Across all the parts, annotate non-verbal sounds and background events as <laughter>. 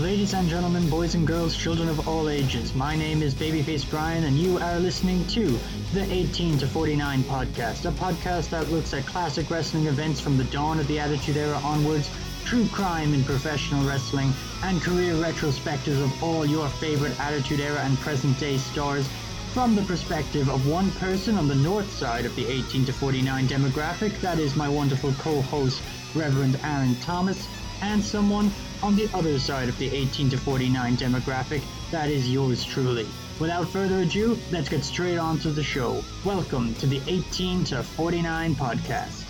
Ladies and gentlemen, boys and girls, children of all ages, my name is Babyface Brian, and you are listening to the 18 to 49 podcast, a podcast that looks at classic wrestling events from the dawn of the Attitude Era onwards, true crime in professional wrestling, and career retrospectives of all your favorite Attitude Era and present day stars from the perspective of one person on the north side of the 18 to 49 demographic, that is my wonderful co host, Reverend Aaron Thomas, and someone on the other side of the 18 to 49 demographic, that is yours truly. Without further ado, let's get straight on to the show. Welcome to the 18 to 49 podcast.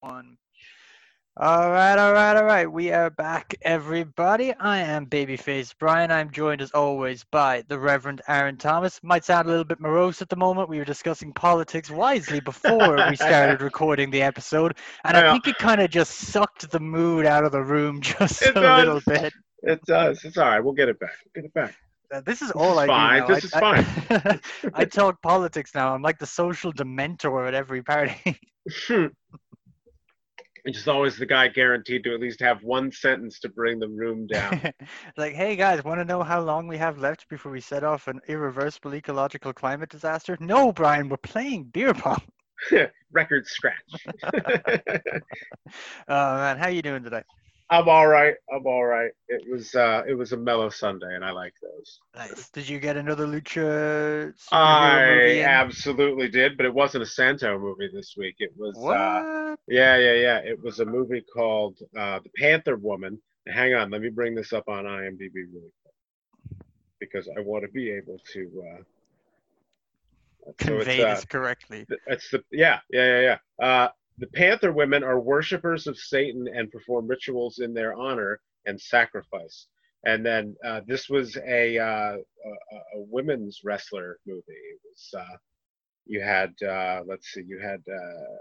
One. All right, all right, all right. We are back, everybody. I am Babyface Brian. I'm joined as always by the Reverend Aaron Thomas. Might sound a little bit morose at the moment. We were discussing politics wisely before we started <laughs> recording the episode, and I Yeah. think it kind of just sucked the mood out of the room <laughs> just It a does. little bit. It does. It's all right. We'll get it back. We'll get it back. Uh, This is This all is I fine. do now. This I, is I, <laughs> I talk politics now. I'm like the social dementor at every party. It's just always the guy guaranteed to at least have one sentence to bring the room down. <laughs> like, hey guys, want to know how long we have left before we set off an irreversible ecological climate disaster? No, Brian, we're playing beer pong. <laughs> Record scratch. <laughs> Oh man, how you doing today? I'm all right. I'm all right. It was uh it was a mellow Sunday and I like those. Nice. Did you get another lucha I movie? absolutely did, but it wasn't a Santo movie this week. It was What? uh yeah, yeah, yeah. It was a movie called uh The Panther Woman. Hang on, let me bring this up on IMDb really quick. Because I want to be able to uh so Convey uh, this correctly. It's the yeah, yeah, yeah, yeah. The Panther women are worshippers of Satan and perform rituals in their honor and sacrifice. And then uh, this was a, uh, a a- a women's wrestler movie. It was uh, you had uh, let's see, you had uh,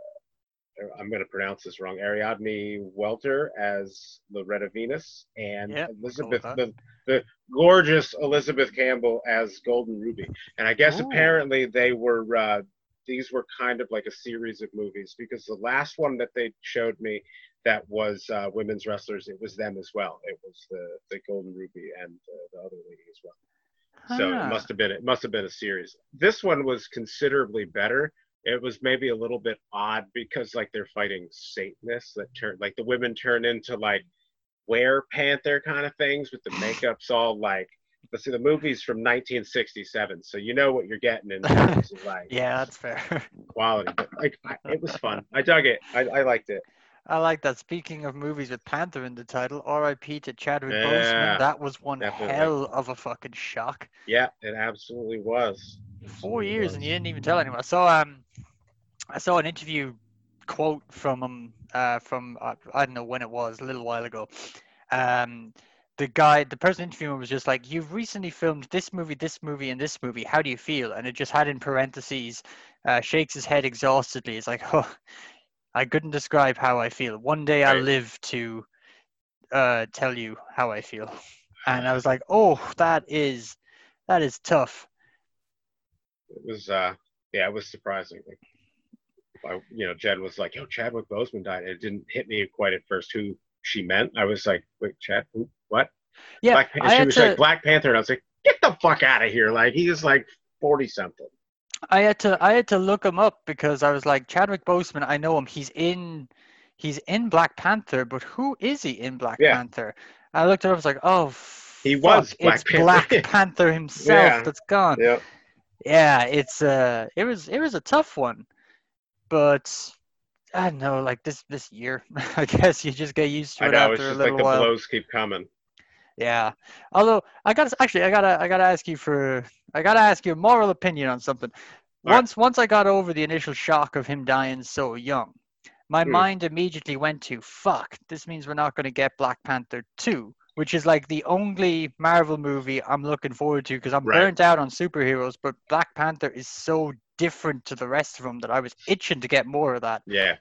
I'm going to pronounce this wrong. Ariadne Welter as Loretta Venus and Yep, Elizabeth the, the gorgeous Elizabeth Campbell as Golden Ruby. And I guess Ooh. apparently they were uh, these were kind of like a series of movies because the last one that they showed me that was uh, women's wrestlers, it was them as well. It was the the Golden Ruby and uh, the other lady as well. So Huh. it must have been it must have been a series. This one was considerably better. It was maybe a little bit odd because like they're fighting Satanists that turn like the women turn into like were panther kind of things with the <sighs> makeups all like let's see the movie's from 1967 so you know what you're getting in terms of <laughs> like Yeah, that's fair. <laughs> quality but like I, it was fun i dug it i, I liked it I like that. Speaking of movies with Panther in the title, R.I.P. to Chadwick Yeah, Boseman. That was one definitely. hell of a fucking shock. yeah it absolutely was Four Absolutely years was. and you didn't even tell anyone. I saw um, I saw an interview quote from him uh, from uh, I don't know when it was, a little while ago. Um, the guy, the person interviewing him was just like, "You've recently filmed this movie, this movie, and this movie. How do you feel?" And it just had in parentheses, uh, shakes his head exhaustedly. It's like, "Oh, I couldn't describe how I feel. One day I'll live to uh, tell you how I feel." <laughs> And I was like, "Oh, that is, that is tough." it was uh yeah it was surprising I, you know jed was like yo chadwick boseman died and it didn't hit me quite at first who she meant i was like wait chad who, what Yeah, black Pan- I she was to- like black panther and i was like get the fuck out of here like he's like 40 something I had to I had to look him up because I was like Chadwick Boseman. I know him. He's in he's in Black Panther, but who is he in Black Yeah. Panther? I looked it up. I was like, oh, He fuck, was Black it's Panther. Black <laughs> Panther himself Yeah. that's gone. yeah Yeah, it's uh, it was it was a tough one, but I don't know, like this this year. <laughs> I guess you just get used to it I know it's after a just little like the while. blows keep coming. Yeah. Although I got actually I gotta I gotta ask you for I gotta ask you a moral opinion on something. All right. Once once I got over the initial shock of him dying so young, my Hmm. mind immediately went to fuck. This means we're not going to get Black Panther two, which is like the only Marvel movie I'm looking forward to because I'm Right. burnt out on superheroes. But Black Panther is so different to the rest of them that I was itching to get more of that. Yeah.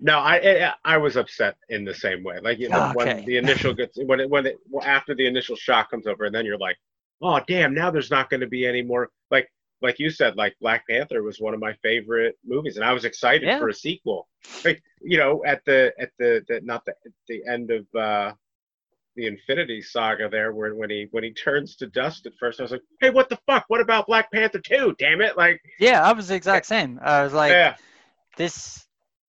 No, I I, I was upset in the same way. Like you know, Okay. when the initial gets when it when it well, after the initial shock comes over, and then you're like, oh damn, now there's not going to be any more like like you said, like Black Panther was one of my favorite movies, and I was excited Yeah. for a sequel. Like you know, at the at the, the not the at the end of uh the Infinity Saga there, where when he when he turns to dust at first, I was like, hey, what the fuck? What about Black Panther two? Damn it! Like, Yeah, I was the exact same. I was like, yeah, this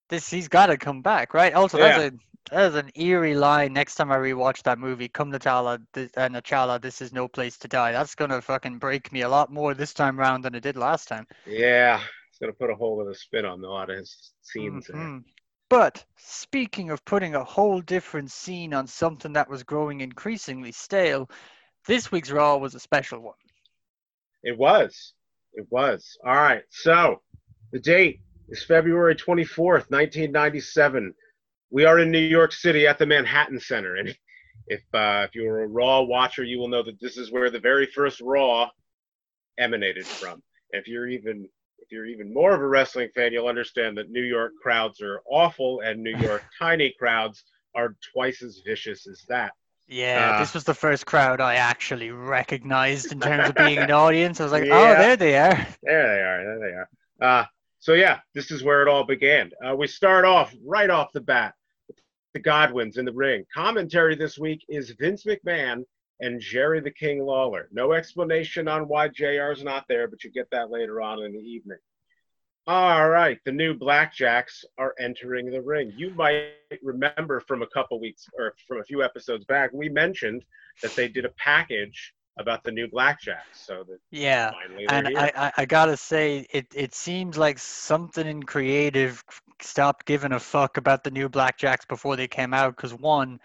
this he's got to come back, right? Also, that's a that's an eerie line. Next time I rewatch that movie, "Come Natala this, uh, Nachala, this is no place to die." That's gonna fucking break me a lot more this time round than it did last time. yeah, it's gonna put a whole other spin on a lot of his scenes. there. But speaking of putting a whole different scene on something that was growing increasingly stale, this week's Raw was a special one. It was. It was. All right. So the date is February 24th, 1997. We are in New York City at the Manhattan Center. And if uh, if you're a Raw watcher, you will know that this is where the very first Raw emanated from. If you're even you're even more of a wrestling fan, you'll understand that New York crowds are awful and New York <laughs> tiny crowds are twice as vicious as that. Yeah, Uh, this was the first crowd I actually recognized in terms of being an <laughs> audience. I was like, oh, there they are. There they are. There they are. Uh, so yeah, this is where it all began. Uh, we start off right off the bat. with The Godwinns in the ring. Commentary this week is Vince McMahon and Jerry the King Lawler. No explanation on why JR's not there, but you get that later on in the evening. All right, the new Blackjacks are entering the ring. You might remember from a couple weeks or from a few episodes back, we mentioned that they did a package about the new Blackjacks. So that Yeah. And. I, I, I gotta say, it, it seems like something in creative stopped giving a fuck about the new Blackjacks before they came out. Because one,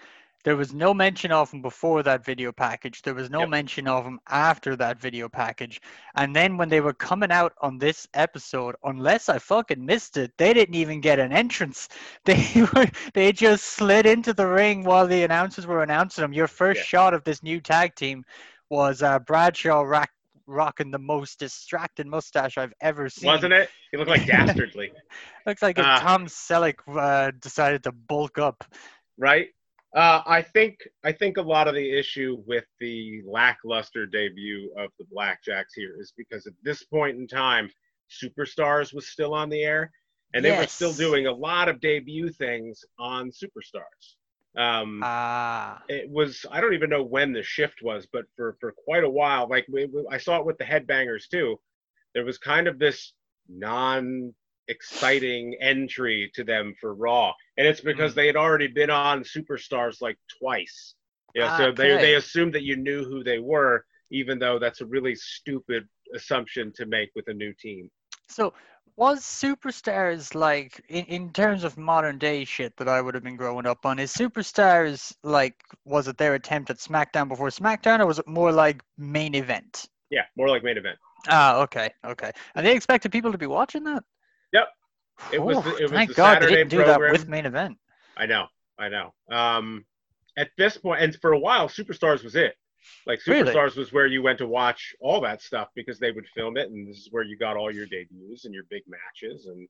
there was no mention of them before that video package. There was no Yep. mention of them after that video package. And then when they were coming out on this episode, unless I fucking missed it, they didn't even get an entrance. <laughs> They were they just slid into the ring while the announcers were announcing them. Your first shot of this new tag team was uh, Bradshaw rack, rocking the most distracted mustache I've ever seen. Wasn't it? He looked like <laughs> dastardly, Looks like if Ah. Tom Selleck uh, decided to bulk up. right? Uh, I think I think a lot of the issue with the lackluster debut of the Blackjacks here is because at this point in time, Superstars was still on the air, and they were still doing a lot of debut things on Superstars. Um, Ah, it was I don't even know when the shift was, but for for quite a while, like we, we- I saw it with the Headbangers too. There was kind of this non exciting entry to them for Raw, and it's because Mm. they had already been on Superstars like twice. Yeah, so they they assumed that you knew who they were, even though that's a really stupid assumption to make with a new team. so was Superstars like in, in terms of modern day shit that I would have been growing up on? Is Superstars like was it their attempt at SmackDown before SmackDown, or was it more like main event? Yeah, more like main event. Ah, okay, okay. And they expected people to be watching that. It was the- it was thank the God Saturday they didn't do program. that with main event. I know, I know. Um, at this point, and for a while, Superstars was it. Like Really? Superstars was where you went to watch all that stuff because they would film it, and this is where you got all your debuts and your big matches, and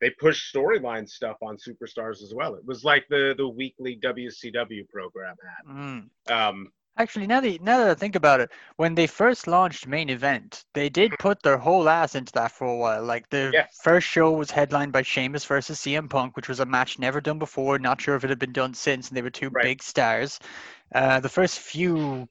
they pushed storyline stuff on Superstars as well. It was like the the weekly WCW program Mm. had. Um, Actually, now that now that I think about it, when they first launched main event, they did put their whole ass into that for a while. Like the Yeah. first show was headlined by Sheamus versus CM Punk, which was a match never done before. Not sure if it had been done since, and they were two Right. big stars. Uh, the first few,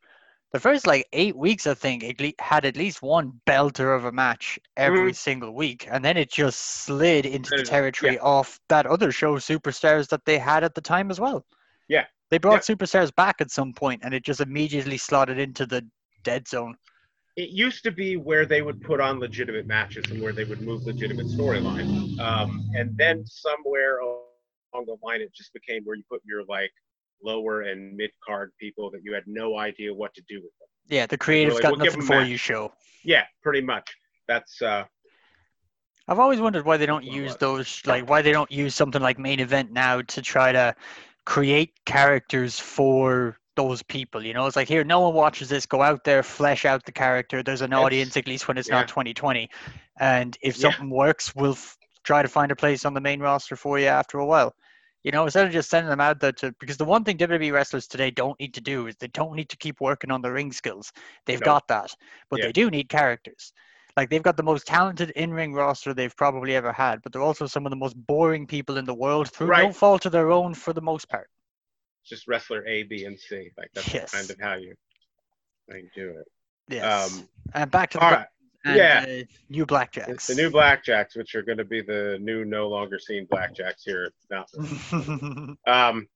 the first like eight weeks, I think, it had at least one belter of a match every single week, and then it just slid into the territory of that other show, Superstars, that they had at the time as well. Yeah. They brought Superstars back at some point, and it just immediately slotted into the dead zone. it used to be where they would put on legitimate matches and where they would move legitimate storylines. Um, and then somewhere along the line, it just became where you put your like lower and mid card people that you had no idea what to do with them. Yeah, the creative's Really, got we'll nothing for that. you show. Yeah, pretty much. That's uh, I've always wondered why they don't use those, like why they don't use something like main event now to try to create characters for those people. You know, it's like here, no one watches this. Go out there, flesh out the character. There's an It's- audience, at least when it's yeah. not 2020. And if Yeah. something works, we'll f- try to find a place on the main roster for you after a while. You know, instead of just sending them out there to, because the one thing WWE wrestlers today don't need to do is they don't need to keep working on the ring skills. They've No. got that, but Yeah. they do need characters. Like they've got the most talented in-ring roster they've probably ever had, but they're also some of the most boring people in the world through no fault of their own for the most part. just wrestler A, B, and C. Like that's Yes. kind of how you you do it. Yes. Um, and back to the right. and, yeah. uh, new blackjacks. It's the new blackjacks, which are going to be the new, no longer seen blackjacks here. Now, <laughs> um,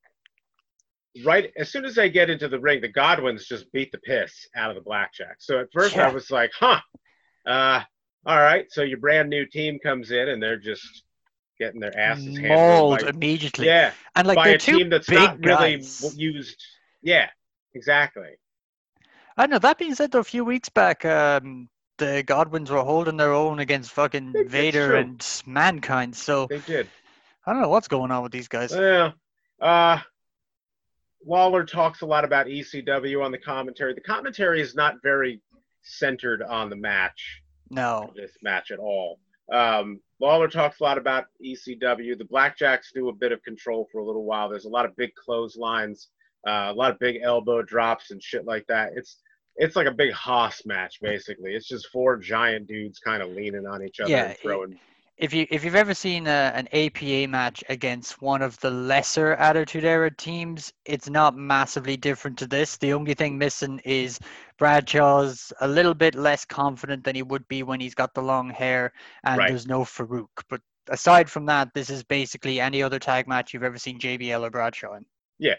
right as soon as they get into the ring, the Godwinns just beat the piss out of the blackjacks. So at first Yeah. I was like, huh, uh, all right. So your brand new team comes in and they're just getting their asses handled. Mauled immediately. yeah, and like by a team that's not really guys. w- used. Yeah, exactly. I know. That being said, though, a few weeks back, um, the Godwinns were holding their own against fucking Vader and Mankind. So They did. I don't know what's going on with these guys. Yeah. Uh, Lawler talks a lot about ECW on the commentary. The commentary is not very centered on the match, No. this match at all. Um, Lawler talks a lot about ECW. The Blackjacks do a bit of control for a little while. There's a lot of big clotheslines, uh, a lot of big elbow drops and shit like that. It's it's like a big hoss match, basically. It's just four giant dudes kind of leaning on each other Yeah, and throwing. If you if you've ever seen a, an APA match against one of the lesser Attitude Era teams, it's not massively different to this. The only thing missing is Bradshaw's a little bit less confident than he would be when he's got the long hair, and Right. there's no Farouk. But aside from that, this is basically any other tag match you've ever seen JBL or Bradshaw in. Yeah.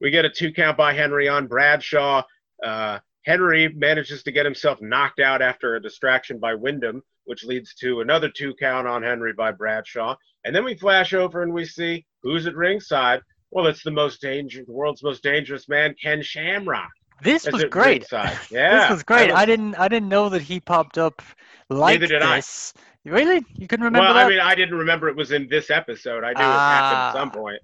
We get a two count by Henry on Bradshaw. Uh, Henry manages to get himself knocked out after a distraction by Windham, which leads to another two count on Henry by Bradshaw. And then we flash over and we see who's at ringside. Well, it's the most dangerous, the world's most dangerous man, Ken Shamrock. This <laughs> is was great. Yeah, this was great. was- I didn't I didn't know that he popped up like Neither did I. Really? You couldn't remember well, that? I mean, I didn't remember it was in this episode. I knew it happened at some Ah. point.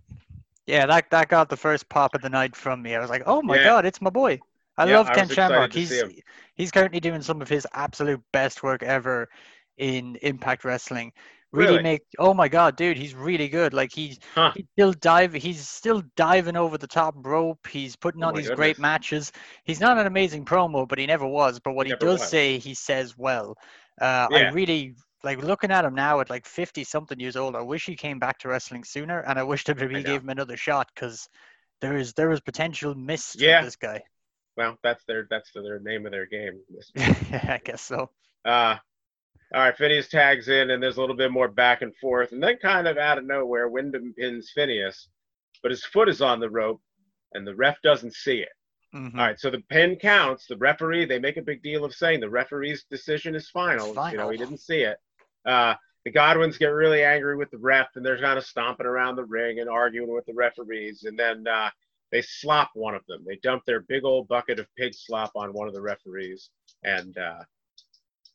Yeah, that that got the first pop of the night from me. I was like, "Oh my Yeah. god, it's my boy!" I Yeah, love I Ken was excited Shamrock. He's he's currently doing some of his absolute best work ever in Impact Wrestling. Really, Really? make oh my god, dude, he's really good. Like he's Huh. he's still dive he's still diving over the top rope. He's putting Oh on my these great matches. He's not an amazing promo, but he never was. But what he Never does was. say, he says well. Uh, I really like looking at him now at like 50 something years old. I wish he came back to wrestling sooner, and I wish <laughs> WWE know. gave him another shot because there is there is potential missed Yeah. with this guy. Well, that's their that's their name of their game. <laughs> I guess so. Uh, all right, Phineas tags in, and there's a little bit more back and forth, and then kind of out of nowhere, Windham pins Phineas, but his foot is on the rope, and the ref doesn't see it. Mhm. All right, so the pin counts. The referee, they make a big deal of saying the referee's decision is final. final. You know, he didn't see it. Uh, the Godwinns get really angry with the ref, and they're kind of stomping around the ring and arguing with the referees, and then uh, they slop one of them. They dump their big old bucket of pig slop on one of the referees, and uh,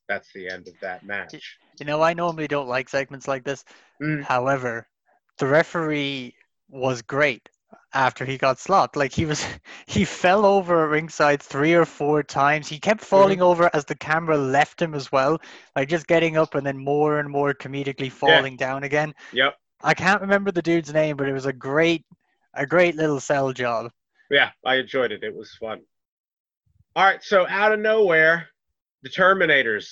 that's the end of that match. You know, I normally don't like segments like this. Mm. However, the referee was great after he got slopped. Like he was, <laughs> he fell over ringside three or four times. He kept falling over as the camera left him as well, like just getting up and then more and more comedically falling down again. Yep. I can't remember the dude's name, but it was a great, a great little sell job. Yeah, I enjoyed it. It was fun. All right, so out of nowhere, the Terminators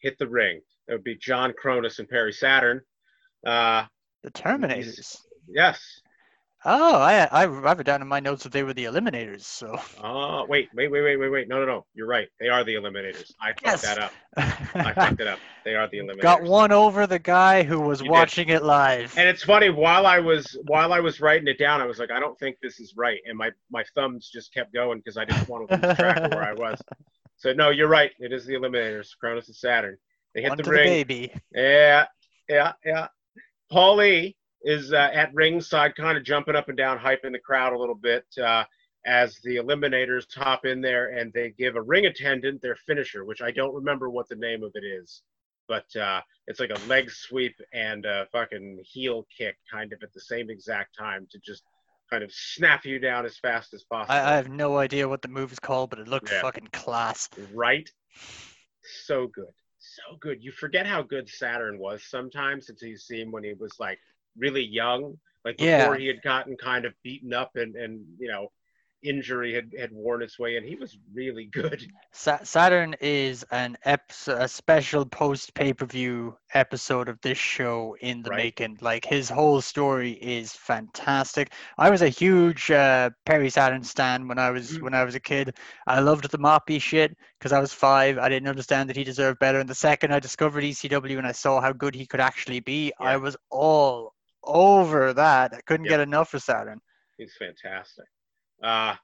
hit the ring. It would be John Kronus and Perry Saturn. Uh, The Terminators. yes. Oh, I, I wrote it down in my notes that they were the Eliminators. So. Oh, wait, wait, wait, wait, wait, wait. No, no, no. You're right. They are the Eliminators. I fucked Yes. that up. <laughs> I fucked it up. They are the Eliminators. Got one over the guy who was You did. watching it live. And it's funny while I was while I was writing it down, I was like, I don't think this is right, and my my thumbs just kept going because I didn't want to lose track of where I was. <laughs> So no, you're right. It is the Eliminators, Kronus and Saturn. They hit the ring. the baby. Yeah, yeah, yeah. Paulie is uh, at ringside, kind of jumping up and down, hyping the crowd a little bit uh, as the Eliminators hop in there and they give a ring attendant their finisher, which I don't remember what the name of it is, but uh, it's like a leg sweep and a fucking heel kick, kind of at the same exact time to just kind of snap you down as fast as possible. I, I have no idea what the move is called, but it looked Yeah. fucking class. right? So good. So good. You forget how good Saturn was sometimes until you see him when he was like really young, like before Yeah. he had gotten kind of beaten up and, and you know, injury had, had worn its way and He was really good. Sa- Saturn is an ep- a special post pay per view episode of this show in the Right. making. Like his whole story is fantastic. I was a huge uh, Perry Saturn stan when I was Mhm. when I was a kid. I loved the Moppy shit because I was five. I didn't understand that he deserved better. And the second I discovered ECW and I saw how good he could actually be, I was all over that. I couldn't Yeah. get enough of Saturn. He's fantastic. Uh,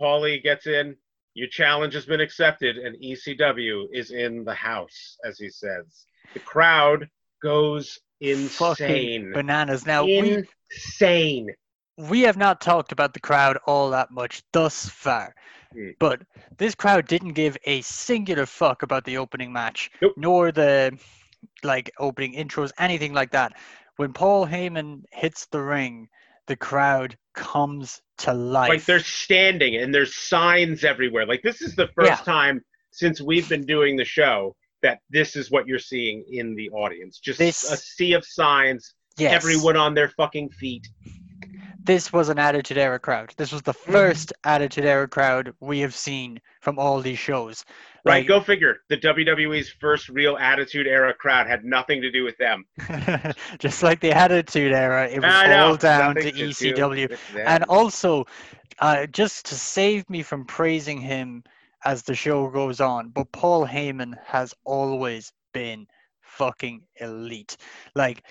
Paulie gets in. Your challenge has been accepted, and ECW is in the house, as he says. The crowd goes Fucking insane. bananas. Now we Insane. we have not talked about the crowd all that much thus far. Mm. But this crowd didn't give a singular fuck about the opening match, Nope. nor the like opening intros, anything like that. When Paul Heyman hits the ring, the crowd comes to life. like they're standing and there's signs everywhere like this is the first Yeah. time since we've been doing the show that this is what you're seeing in the audience just This- a sea of signs yes, everyone on their fucking feet this was an Attitude Era crowd. This was the Mm-hmm. first Attitude Era crowd we have seen from all these shows. right Like- go figure the wwe's first real attitude era crowd had nothing to do with them <laughs> Just like the Attitude Era, it was know, all down to nothing ECW. them. And also, uh, just to save me from praising him as the show goes on, but Paul Heyman has always been fucking elite. Like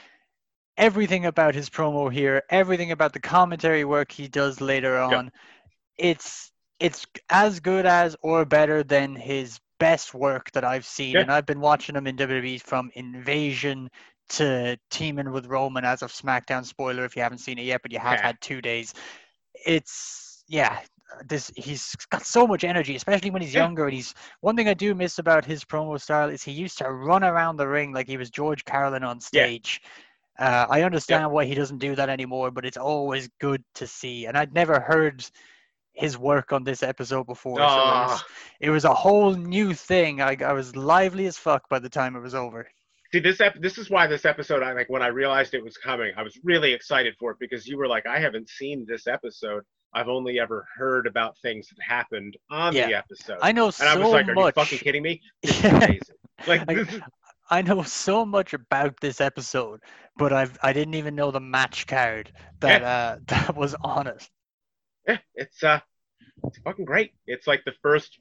everything about his promo here, everything about the commentary work he does later on, it's it's as good as or better than his best work that I've seen. Yeah. And I've been watching him in WWE from Invasion to teaming with Roman as of SmackDown. Spoiler if you haven't seen it yet, but you have Yeah. had two days. It's yeah, this he's got so much energy, especially when he's Yeah. younger. And he's one thing I do miss about his promo style is he used to run around the ring like he was George Carlin on Yeah. Uh, I understand why he doesn't do that anymore, but it's always good to see. And I'd never heard his work on this episode before, so it was, Ah. it was a whole new thing. I, I was lively as fuck by the time it was over. See this ep- this is why this episode I like when I realized it was coming I was really excited for it because you were like I haven't seen this episode I've only ever heard about things that happened on the episode I know and so I was like are much. you fucking kidding me this is <laughs> amazing like I- is, I know so much about this episode, but I've I didn't even know the match card that uh, <laughs> that was on it. yeah, it's uh it's fucking great it's like the first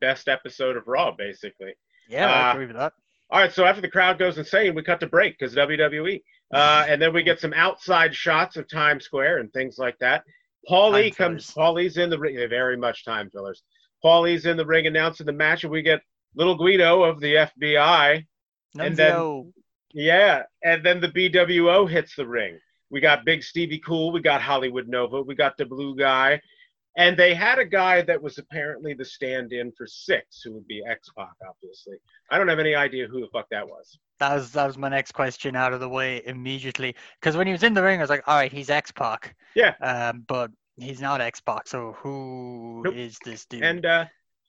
best episode of Raw basically Yeah, I Uh, agree with that. All right, so after the crowd goes insane, we cut to break because WWE, uh, and then we get some outside shots of Times Square and things like that. Paulie comes. Paulie's in the ring. Very much time fillers. Paulie's in the ring announcing the match, and we get little Guido of the FBI. and then- Nunzio. Yeah, and then the BWO hits the ring. We got Big Stevie Cool. We got Hollywood Nova. We got the Blue Guy. And they had a guy that was apparently the stand-in for Six, who would be X-Pac, obviously. I don't have any idea who the fuck that was. That was that was my next question out of the way immediately. Because when he was in the ring, I was like, all right, he's X Pac. Yeah. Um, but he's not X Pac. So who is Nope. this dude? And uh,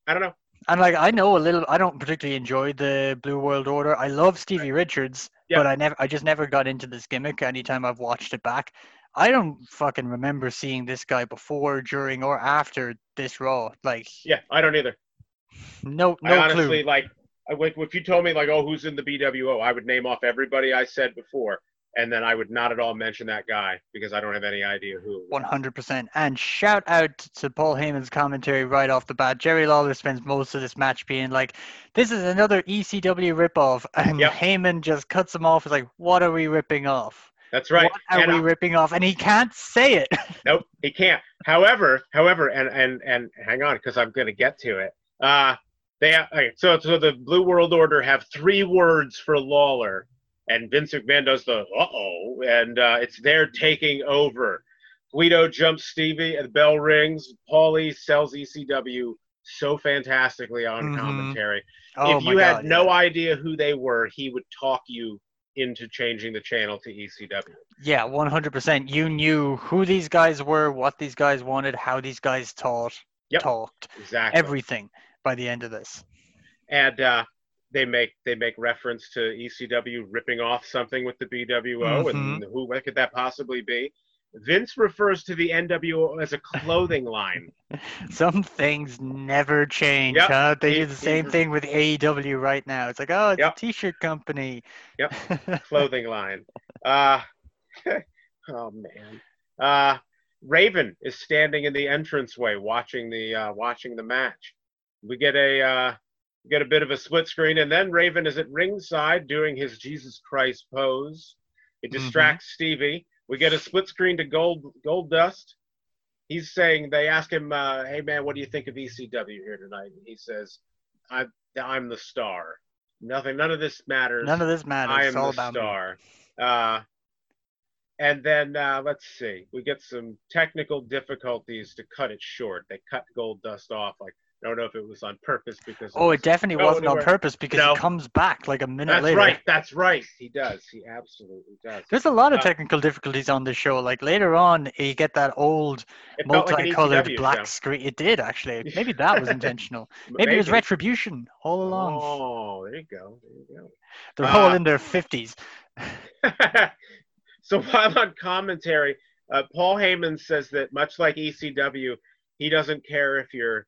I don't know. And like I know a little. I don't particularly enjoy the Blue World Order. I love Stevie Richards, Yeah. but I never. I just never got into this gimmick. Anytime I've watched it back, I don't fucking remember seeing this guy before, during, or after this Raw. Like Yeah, I don't either. no, I no honestly clue. like. I, if you told me like, oh, who's in the BWO, I would name off everybody I said before, and then I would not at all mention that guy because I don't have any idea who. One hundred percent. And shout out to Paul Heyman's commentary right off the bat. Jerry Lawler spends most of this match being like, "This is another ECW ripoff," <laughs> and Yep. Heyman just cuts him off. He's like, "What are we ripping off? That's right. What are And we I- ripping off?" And he can't say it. <laughs> Nope, he can't. However, however, and and and hang on, because I'm going to get to it. Uh, They okay, so so the Blue World Order have three words for Lawler, and Vince McMahon does the uh oh, and uh, it's there taking over. Guido jumps Stevie, and the bell rings. Paulie sells ECW so fantastically on Mhm. commentary. Oh if you had God, no yeah. idea who they were, he would talk you into changing the channel to ECW. Yeah, 100%. You knew who these guys were, what these guys wanted, how these guys taught, Yep. talked, Exactly. everything by the end of this. and uh, they make they make reference to ECW ripping off something with the BWO, and who what could that possibly be? Vince refers to the NWO as a clothing <laughs> line. Some things never change, Yep. huh? They do the same thing with AEW right now. It's like, oh, it's Yep. a t-shirt company. Yep. <laughs> clothing line. Uh, <laughs> oh man. Uh, Raven is standing in the entranceway watching the uh, watching the match. We get a uh, get a bit of a split screen, and then Raven is at ringside doing his Jesus Christ pose. It Mhm. distracts Stevie. We get a split screen to Gold Goldust. He's saying they ask him, uh, "Hey man, what do you think of ECW here tonight?" And he says, "I'm I'm the star. Nothing, none of this matters. None of this matters. I am all the star. Uh, and then uh, let's see, we get some technical difficulties to cut it short. They cut Goldust off. Like I don't know if it was on purpose because. Oh, was- it definitely wasn't on purpose because No. he comes back like a minute That's later. That's right. That's right. He does. He absolutely does. There's a lot of Uh, technical difficulties on the show. Like later on, you get that old It felt like multicolored black show. screen. It did actually. <laughs> Maybe that was intentional. Maybe, it was retribution all along. Oh, there you go. There you go. They're all uh, in their fifties. <laughs> so while on commentary, uh, Paul Heyman says that much like ECW, he doesn't care if you're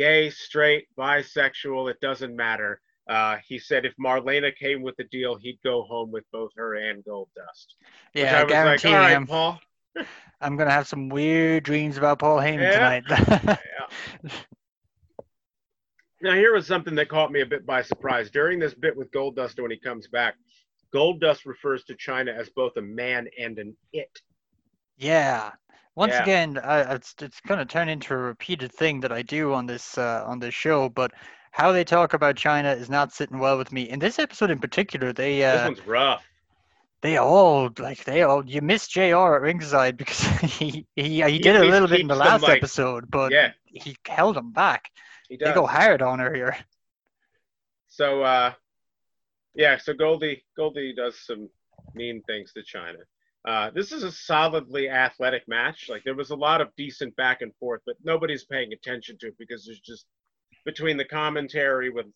gay, straight, bisexual, it doesn't matter. Uh, he said if Marlena came with the deal, he'd go home with both her and Goldust. Yeah, I like, guarantee all right, him. Paul. <laughs> I'm gonna have some weird dreams about Paul Heyman Yeah. tonight. <laughs> Yeah. Now here was something that caught me a bit by surprise. During this bit with Goldust when he comes back, Goldust refers to Chyna as both a man and an it. yeah. Once Yeah. again, I, it's it's gonna turn into a repeated thing that I do on this uh, on this show, but how they talk about Chyna is not sitting well with me. In this episode in particular, they This uh, one's rough. they all like they all you missed JR at ringside because <laughs> he he, he did at a little bit in the last like- episode, but Yeah, he held him back. he does. They go hard on her here. So uh yeah, so Goldie Goldie does some mean things to Chyna. Uh this is a solidly athletic match. Like there was a lot of decent back and forth, but nobody's paying attention to it because there's just between the commentary with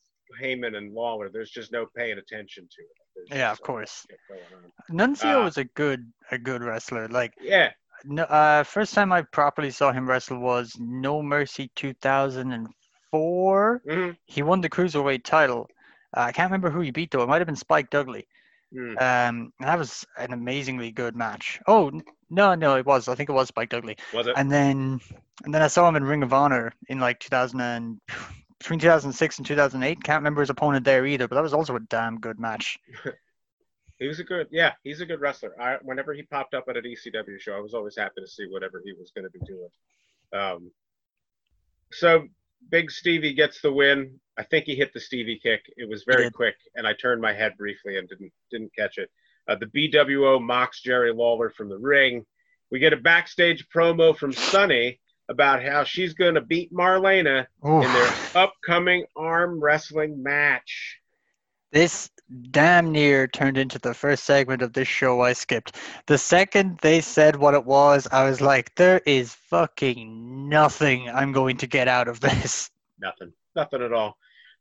Heyman and Lawler, there's just no paying attention to it. There's Yeah, of course. Nunzio Uh, was a good a good wrestler. Like Yeah, no, uh, first time I properly saw him wrestle was No Mercy 2004. mhm, He won the cruiserweight title. Uh, I can't remember who he beat though. It might have been Spike Dudley. Mm. Um, that was an amazingly good match. Oh no, no, it was. I think it was Spike Dudley. was it? And then and then I saw him in Ring of Honor in like 2000 and between 2006 and 2008. Can't remember his opponent there either, but that was also a damn good match. <laughs> He was a good, yeah, he's a good wrestler. I, whenever he popped up at an ECW show, I was always happy to see whatever he was going to be doing. Um, so Big Stevie gets the win. I think he hit the Stevie kick. It was very quick, and I turned my head briefly and didn't didn't catch it. Uh, the BWO mocks Jerry Lawler from the ring. We get a backstage promo from Sunny about how she's going to beat Marlena in their upcoming arm wrestling match. This damn near turned into the first segment of this show I skipped. The second they said what it was, I was like, there is fucking nothing I'm going to get out of this. Nothing. Nothing at all.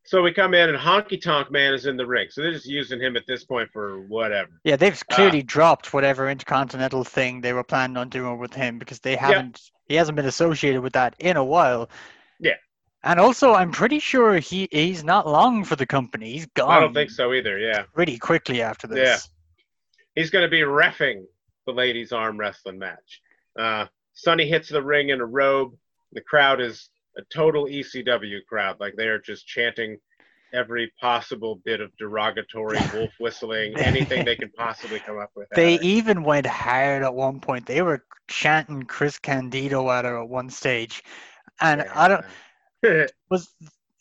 So we come in and Honky Tonk Man is in the ring. So they're just using him at this point for whatever. Yeah, they've Ah. clearly dropped whatever intercontinental thing they were planning on doing with him because they haven't he hasn't been associated with that in a while. Yeah. And also I'm pretty sure he he's not long for the company. He's gone I don't think so either. Yeah. pretty quickly after this. Yeah. He's going to be refing the ladies' arm wrestling match. Uh, Sunny hits the ring in a robe. The crowd is a total ECW crowd. Like they are just chanting every possible bit of derogatory <laughs> wolf whistling, anything they can possibly come up with. They at even went hard at one point. They were chanting Chris Candido at her at one stage. And I don't <laughs> was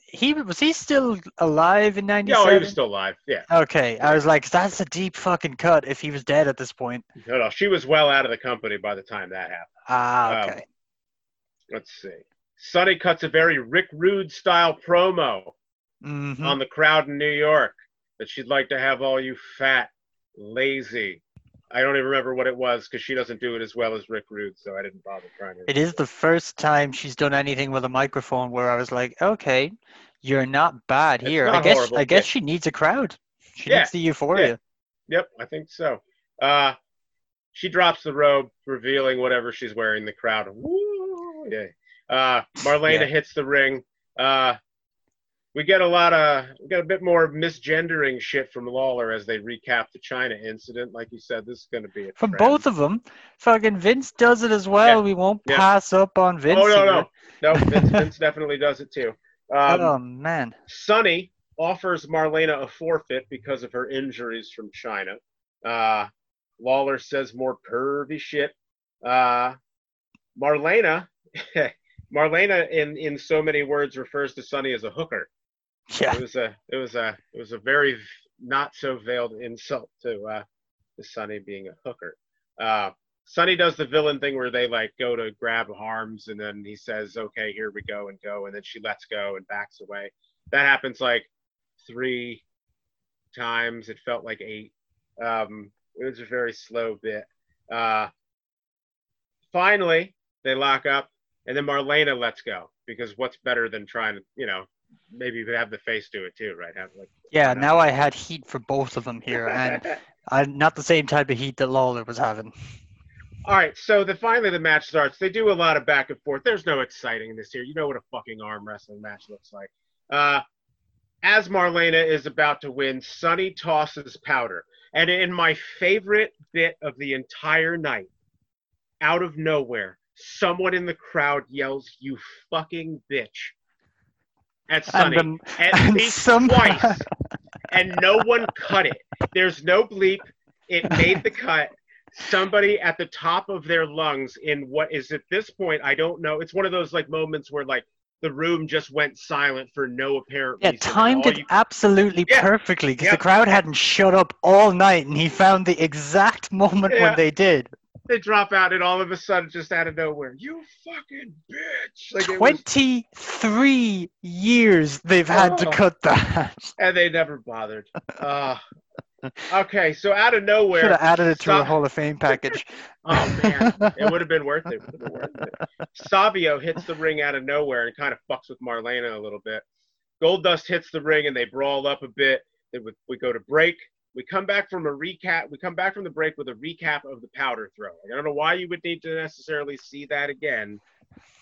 he was he still alive in Yeah, '97? oh, he was still alive. Yeah. Okay, I was like, that's a deep fucking cut if he was dead at this point. No, no, she was well out of the company by the time that happened. Ah, Um, okay. Let's see. Sunny cuts a very Rick Rude style promo Mhm. on the crowd in New York that she'd like to have all you fat, lazy. I don't even remember what it was because she doesn't do it as well as Rick Rude, so I didn't bother trying to. It is the first time she's done anything with a microphone where I was like, okay, you're not bad It's here. I guess horrible, I guess yeah. she needs a crowd. She Yeah, needs the euphoria. Yep, I think so. Uh, she drops the robe, revealing whatever she's wearing. The crowd, woo, yeah. Uh, Marlena Yeah. hits the ring. Uh, we get a lot of, we get a bit more misgendering shit from Lawler as they recap the Chyna incident. Like you said, this is going to be a From trend. both of them, fucking Vince does it as well. Yeah, We won't yeah. pass up on Vince. Oh no, here. no, no. <laughs> Vince, Vince definitely does it too. Um, oh man. Sunny offers Marlena a forfeit because of her injuries from Chyna. Uh, Lawler says more pervy shit. Uh, Marlena, <laughs> Marlena, in in so many words, refers to Sunny as a hooker. Yeah. It was a it was a it was a very not so veiled insult to uh, to Sunny being a hooker. Uh, Sunny does the villain thing where they like go to grab arms and then he says, "Okay, here we go," and go, and then she lets go and backs away. That happens like three times. It felt like eight. Um, it was a very slow bit. Uh, finally, they lock up, and then Marlena lets go because what's better than trying to, you know, maybe have the face do it too, right? Have like Yeah, now I had heat for both of them here, and <laughs> I not the same type of heat that Lawler was having. All right, so the finally the match starts. They do a lot of back and forth. There's no exciting this here. You know what a fucking arm wrestling match looks like. Uh, as Marlena is about to win, Sunny tosses powder, and in my favorite bit of the entire night, out of nowhere, someone in the crowd yells, "You fucking bitch!" at And, um, at and least some- twice, and no one cut it. There's no bleep. It made the cut. Somebody at the top of their lungs in what is at this point I don't know. It's one of those like moments where like the room just went silent for no apparent yeah, reason. and timed it you- absolutely Yeah, perfectly because yeah. the crowd hadn't shut up all night, and he found the exact moment Yeah. when they did. They drop out and all of a sudden just out of nowhere, you fucking bitch! Like it was, Twenty-three years they've had to Oh. cut that. and they never bothered. Uh, okay, so out of nowhere, Should have added it to a Hall of Fame package. <laughs> Oh man, it would have been worth it. Have been worth it. Savio hits the ring out of nowhere and kind of fucks with Marlena a little bit. Goldust hits the ring and they brawl up a bit. We go to break. We come back from a recap. We come back from the break with a recap of the powder throw. I don't know why you would need to necessarily see that again.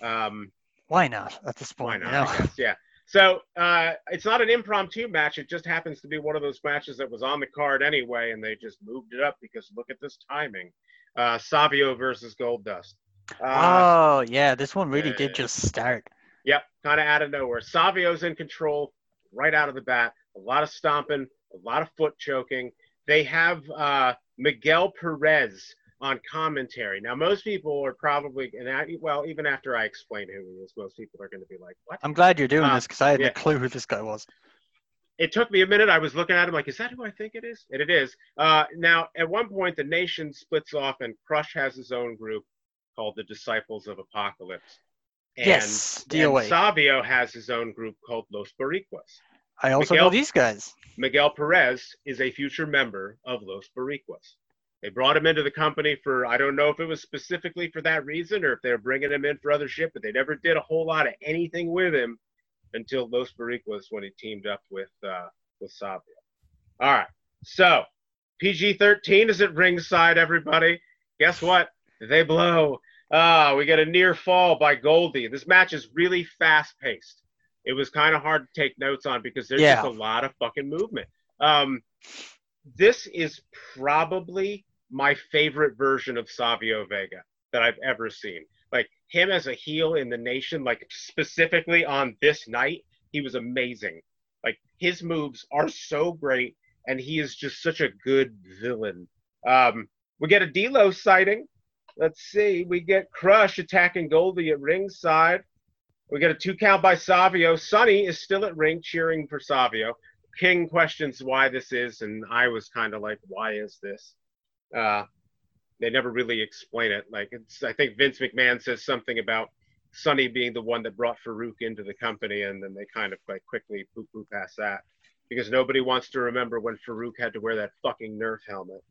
Um, Why not at this point? why not? You know? Guess, yeah. So uh, it's not an impromptu match. It just happens to be one of those matches that was on the card anyway, and they just moved it up because look at this timing. Uh, Savio versus Goldust. Uh, oh yeah, this one really yeah. did just start. Yep, kind of out of nowhere. Savio's in control right out of the bat. A lot of stomping, a lot of foot choking. They have uh, Miguel Perez on commentary. Now, most people are probably, and I, well, even after I explain who he is, most people are going to be like, "What?" I'm glad you're doing Uh, this because I had yeah. no clue who this guy was. it took me a minute. I was looking at him like, is that who I think it is? And it is. Uh, now, at one point, the nation splits off, and Crush has his own group called the Disciples of Apocalypse. And, Yes, and Savio has his own group called Los Boricuas. I also Miguel- know these guys. Miguel Perez is a future member of Los Boricuas. They brought him into the company for, I don't know if it was specifically for that reason or if they were bringing him in for other shit, but they never did a whole lot of anything with him until Los Boricuas when he teamed up with, uh, with Savio. All right. So PG 13 is at ringside, everybody. Guess what? They blow. Ah, we get a near fall by Goldie. This match is really fast paced. It was kind of hard to take notes on because there's Yeah. just a lot of fucking movement. Um, this is probably my favorite version of Savio Vega that I've ever seen. Like him as a heel in the nation, like specifically on this night, he was amazing. Like his moves are so great, and he is just such a good villain. Um, we get a Delos sighting. Let's see. We get Crush attacking Goldie at ringside. We get a two count by Savio. Sonny is still at ring cheering for Savio. King questions why this is, and I was kind of like, why is this? Uh, they never really explain it. Like it's, I think Vince McMahon says something about Sonny being the one that brought Farouk into the company, and then they kind of like quickly poo poo past that because nobody wants to remember when Farouk had to wear that fucking Nerf helmet.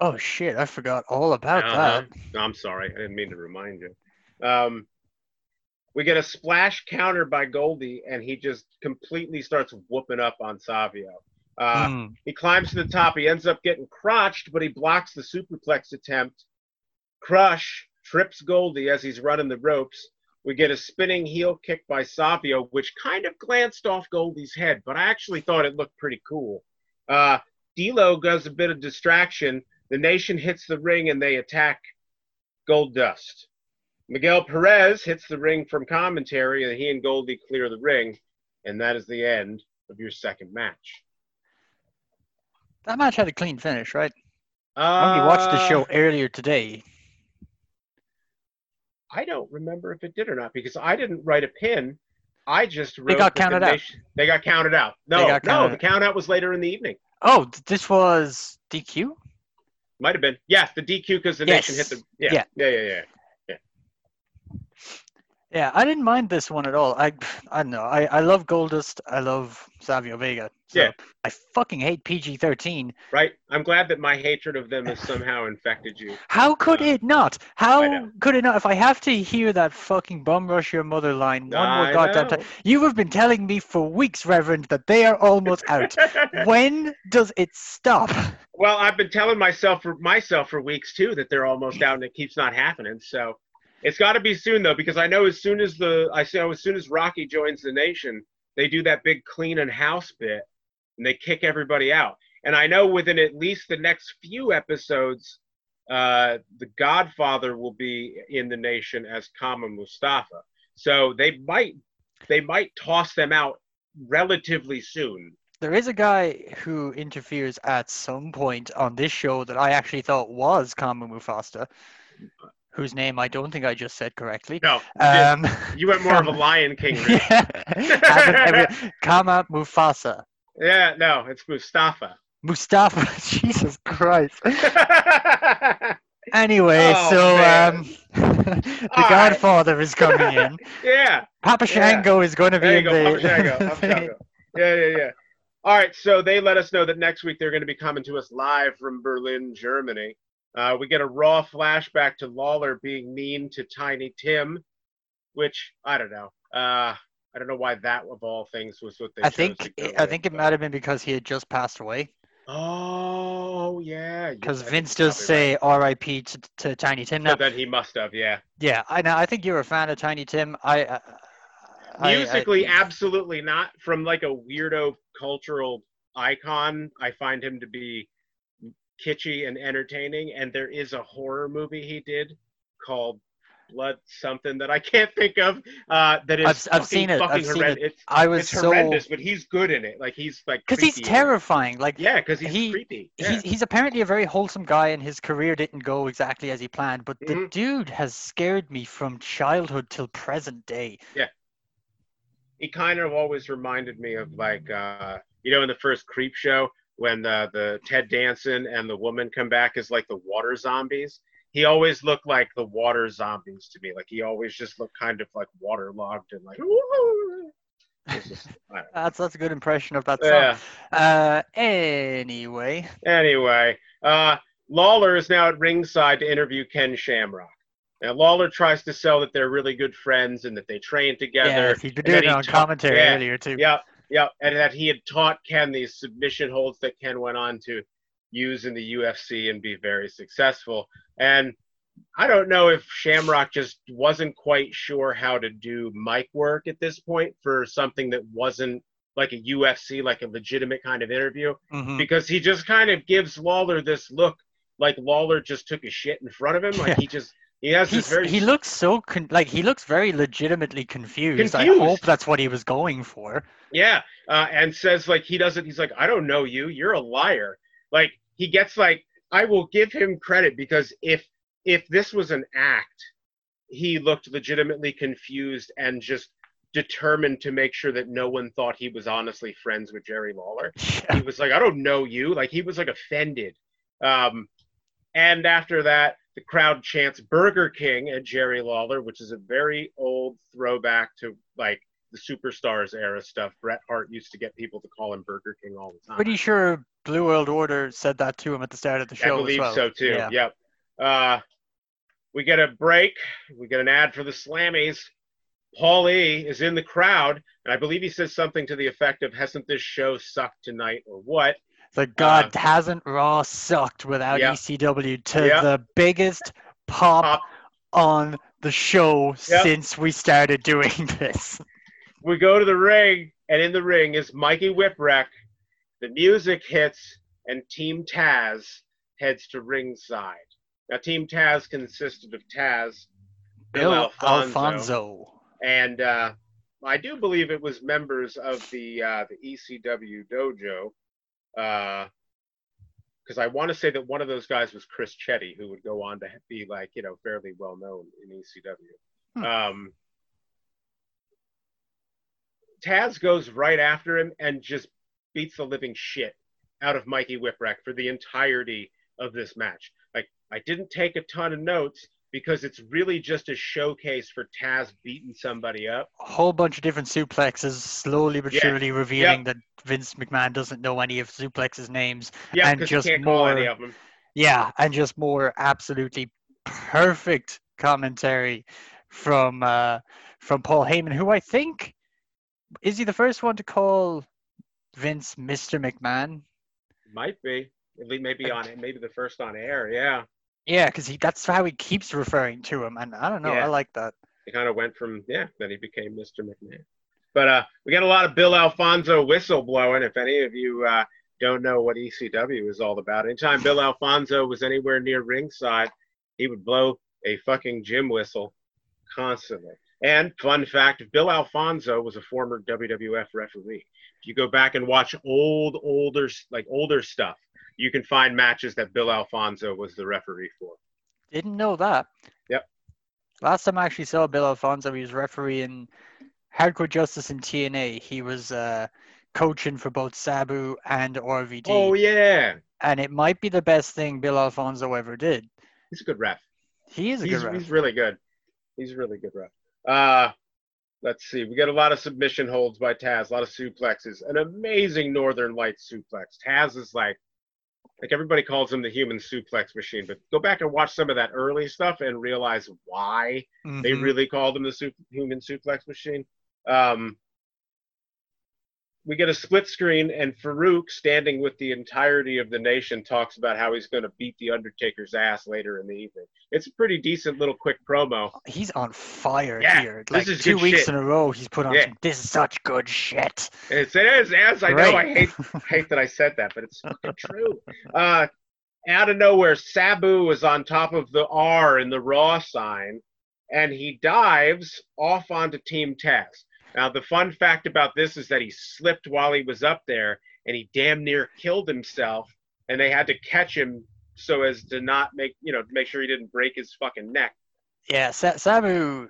Oh shit, I forgot all about Uh-huh. that. No, I'm sorry, I didn't mean to remind you. Um, we get a splash counter by Goldie, and he just completely starts whooping up on Savio. Uh, Mm. He climbs to the top. He ends up getting crotched, but he blocks the superplex attempt. Crush trips Goldie as he's running the ropes. We get a spinning heel kick by Savio, which kind of glanced off Goldie's head, but I actually thought it looked pretty cool. Uh, D'Lo does a bit of distraction. The Nation hits the ring and they attack Goldust. Miguel Perez hits the ring from commentary, and he and Goldie clear the ring, and that is the end of your second match. That match had a clean finish, right? I only watched the Uh, show earlier today. I don't remember if it did or not because I didn't write a pin. I just wrote. got the counted out. They got counted out. No, got no, counted the count out was later in the evening. Oh, this was DQ. Might have been. Yes, the DQ because the nation hit the. Yeah, Yeah. yeah, yeah, yeah. Yeah, I didn't mind this one at all. I <sighs> I don't know. I, I love Goldust. I love Savio Vega. So Yeah. I fucking hate PG thirteen. Right. I'm glad that my hatred of them has somehow infected you. How could Uh, it not? How could it not? If I have to hear that fucking bum rush your mother line one more I goddamn know. time, you have been telling me for weeks, Reverend, that they are almost out. <laughs> when does it stop? well, I've been telling myself for myself for weeks too that they're almost out, and it keeps not happening. So it's got to be soon though, because I know as soon as the I know as soon as Rocky joins the nation, they do that big clean and house bit, and they kick everybody out. And I know within at least the next few episodes, uh, the Godfather will be in the nation as Kama Mustafa. So they might they might toss them out relatively soon. There is a guy who interferes at some point on this show that I actually thought was Kama Mufasa, whose name I don't think I just said correctly. No, you, Um, you went more of a Lion King. <laughs> Haven't Kama Mufasa. Yeah, no, it's Mustafa. Mustafa, <laughs> Jesus Christ. <laughs> Anyway, Oh, so um, the All right. Godfather is coming in. yeah, Papa Yeah. Shango is going to be in go. the. Papa Shango, Papa Shango. Yeah, yeah, yeah. All right, so they let us know that next week they're going to be coming to us live from Berlin, Germany. Uh, we get a raw flashback to Lawler being mean to Tiny Tim, which I don't know. Uh, I don't know why that of all things was what they. I think I with, think it but- might have been because he had just passed away. Oh yeah. Because you're- Vince does say right. R.I.P. To, to Tiny Tim. So then he must have, yeah. yeah, I know. I think you're a fan of Tiny Tim. I, I I- Musically, I, absolutely not. From like a weirdo cultural icon, I find him to be kitschy and entertaining. And there is a horror movie he did called Blood something that I can't think of. Uh, that is I've- I've seen it, fucking I've seen it. It's, I was it's so horrendous, but he's good in it. Like he's like because he's terrifying. Like Yeah, because he's he- creepy. Yeah. he's he's apparently a very wholesome guy, and his career didn't go exactly as he planned. But the Mhm. dude has scared me from childhood till present day. Yeah he kind of always reminded me of like uh you know in the first creep show when the the ted danson and the woman come back as like the water zombies he always looked like the water zombies to me. Like he always just looked kind of like waterlogged and like <laughs> just- I don't know. That's that's a good impression of that song. yeah Uh, anyway, anyway uh lawler is now at ringside to interview ken shamrock. Now lawler tries to sell that they're really good friends and that they train together. Yeah, he's been doing it on ta- commentary yeah, earlier too. Yeah, yeah, and that he had taught Ken these submission holds that Ken went on to use in the UFC and be very successful. And I don't know if Shamrock just wasn't quite sure how to do mic work at this point for something that wasn't like a UFC, like a legitimate kind of interview, Mhm. because he just kind of gives Lawler this look like Lawler just took a shit in front of him. Like Yeah. he just he has this very he looks so con- like he looks very legitimately confused. I hope that's what he was going for. Yeah, uh, and says like he doesn't. He's like, I don't know you. You're a liar. Like he gets like, I will give him credit because if if this was an act, he looked legitimately confused and just determined to make sure that no one thought he was honestly friends with Jerry Lawler. <laughs> He was like, I don't know you. Like he was like offended. Um, and after that, the crowd chants Burger King at Jerry Lawler, which is a very old throwback to like the Superstars era stuff. Bret Hart used to get people to call him Burger King all the time. Pretty sure Blue World Order said that to him at the start of the show. I believe well. so too. Yeah. Yep. Uh, we get a break. We get an ad for the Slammies. Paul E is in the crowd, and I believe he says something to the effect of, "Hasn't this show sucked tonight, or what?" It's like God hasn't Raw sucked without Yeah. ECW to Yeah. the biggest pop, Pop. on the show since we started doing <laughs> this. We go to the ring, and in the ring is Mikey Whipwreck. The music hits, and Team Taz heads to ringside. Now, Team Taz consisted of Taz, Bill, Bill Alfonso, Alfonso. and uh, I do believe it was members of the uh, the ECW dojo, because I want to say that one of those guys was Chris Chetti, who would go on to be like you know fairly well known in ECW. Hmm. Um, Taz goes right after him and just beats the living shit out of Mikey Whipwreck for the entirety of this match. Like I didn't take a ton of notes because it's really just a showcase for Taz beating somebody up. A whole bunch of different suplexes, slowly but Yeah. surely revealing that Vince McMahon doesn't know any of suplexes' names. Yeah, And just you can't call any more- of them. Yeah, and just more absolutely perfect commentary from uh, from Paul Heyman, who I think is he the first one to call Vince Mr. McMahon? Might be. At least maybe on it. Maybe the first on air. Yeah. Yeah, because he that's how he keeps referring to him, and I don't know, Yeah. I like that. He kind of went from yeah. Then he became Mr. McMahon. But uh, we got a lot of Bill Alfonso whistle blowing. If any of you uh, don't know what ECW is all about, anytime Bill Alfonso was anywhere near ringside, he would blow a fucking gym whistle constantly. And fun fact, Bill Alfonso was a former WWF referee. If you go back and watch old, older, like older stuff, you can find matches that Bill Alfonso was the referee for. Didn't know that. Yep. Last time I actually saw Bill Alfonso, he was refereeing Hardcore Justice in TNA. He was uh, coaching for both Sabu and RVD. Oh yeah, And it might be the best thing Bill Alfonso ever did. he's a good ref. He is a he's, good ref. he's really good. He's a really good ref. Uh, let's see. We got a lot of submission holds by Taz, a lot of suplexes, an amazing Northern Lights suplex. Taz is like, like everybody calls him the human suplex machine, but go back and watch some of that early stuff and realize why they Mhm. really called him the human suplex machine. Um, we get a split screen, and Farouk, standing with the entirety of the nation, talks about how he's going to beat the Undertaker's ass later in the evening. It's a pretty decent little quick promo. He's on fire Yeah, here. this Like is two weeks shit. in a row, he's put on. Yeah. some- This is such good shit. And it's, it is, as I know, I hate <laughs> hate that I said that, but it's true. Uh, out of nowhere, Sabu is on top of the R in the Raw sign, and he dives off onto Team Taz. Now, the fun fact about this is that he slipped while he was up there, and he damn near killed himself, and they had to catch him so as to not make you know make sure he didn't break his fucking neck. Yeah, Sa- Sabu.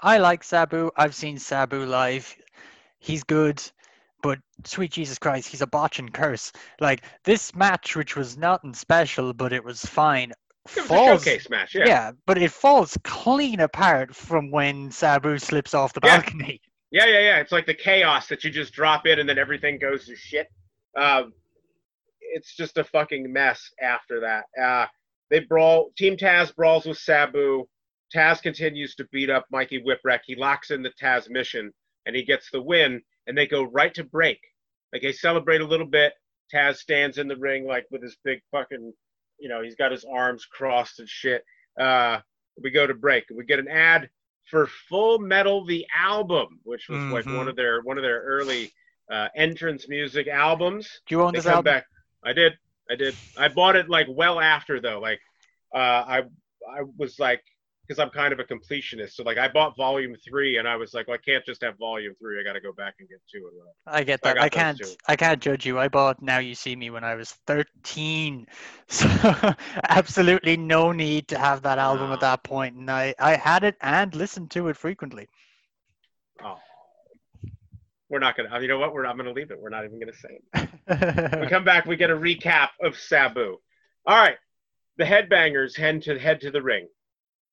I like Sabu. I've seen Sabu live. He's good, but sweet Jesus Christ, he's a botch and curse. Like this match, which was nothing special, but it was fine. Falls- a showcase match, Yeah. yeah. but it falls clean apart from when Sabu slips off the Yeah. balcony. Yeah, yeah, yeah. It's like the chaos that you just drop in and then everything goes to shit. Um, it's just a fucking mess after that. Uh, they brawl. Team Taz brawls with Sabu. Taz continues to beat up Mikey Whipwreck. He locks in the Tazmission and he gets the win. And they go right to break. Like they celebrate a little bit. Taz stands in the ring like with his big fucking, you know, he's got his arms crossed and shit. Uh, we go to break. We get an ad for Full Metal the album, which was like Mhm. one of their one of their early uh, entrance music albums. Do you own They this album? back. I did. I did. I bought it like well after though. Like uh, I I was like because I'm kind of a completionist. So like I bought volume three, and I was like, well, I can't just have volume three. I got to go back and get two and. I get I that. I, those can't. I can't judge you. I bought Now You See Me when I was thirteen, <laughs> so absolutely no need to have that album at that point. And I, I had it and listened to it frequently. Oh, we're not gonna. Uh, you know what? We're I'm gonna leave it. We're not even gonna say it. <laughs> we come back, we get a recap of Sabu. All right, the headbangers head to head to the ring.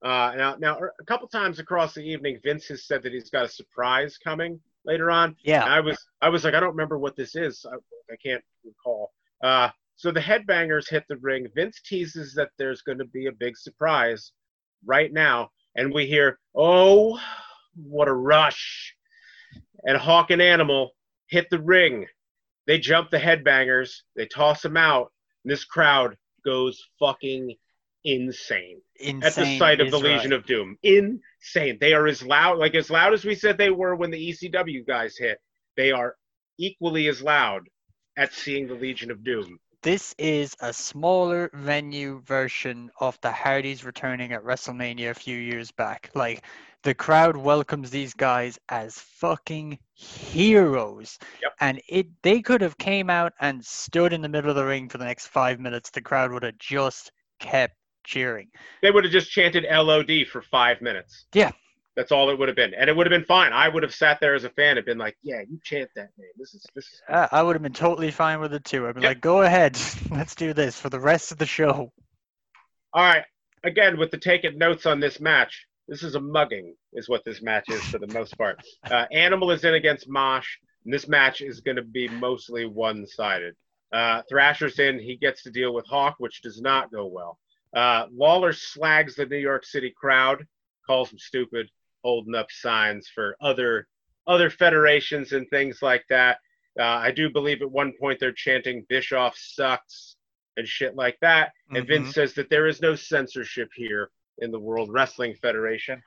Uh, now, now a couple times across the evening, Vince has said that he's got a surprise coming later on. yeah. I was, I was like, I don't remember what this is. I, I can't recall. Uh, so the headbangers hit the ring. Vince teases that there's going to be a big surprise right now, and we hear, "Oh, what a rush!" And Hawk and Animal hit the ring. They jump the headbangers. They toss them out. And this crowd goes fucking insane Insane. at the sight of the Legion of Doom. Insane. They are as loud, like as loud as we said they were when the ECW guys hit. They are equally as loud at seeing the Legion of Doom. This is a smaller venue version of the Hardys returning at WrestleMania a few years back. Like the crowd welcomes these guys as fucking heroes. Yep. And it they could have came out and stood in the middle of the ring for the next 5 minutes. The crowd would have just kept cheering. They would have just chanted LOD for five minutes. Yeah. That's all it would have been. And it would have been fine. I would have sat there as a fan and been like, yeah, you chant that name. This is this is Uh, I would have been totally fine with it too. I'd be Yep. like, "Go ahead. <laughs> Let's do this for the rest of the show." all right. Again, with the taking notes on this match, this is a mugging, is what this match is for the most part. <laughs> Uh, Animal is in against Mosh, and this match is going to be mostly one sided. Uh, Thrasher's in, he gets to deal with Hawk, which does not go well. Uh, Lawler slags the New York City crowd, calls them stupid, holding up signs for other other federations and things like that. Uh, I do believe at one point they're chanting Bischoff sucks and shit like that. And Vince says that there is no censorship here in the World Wrestling Federation.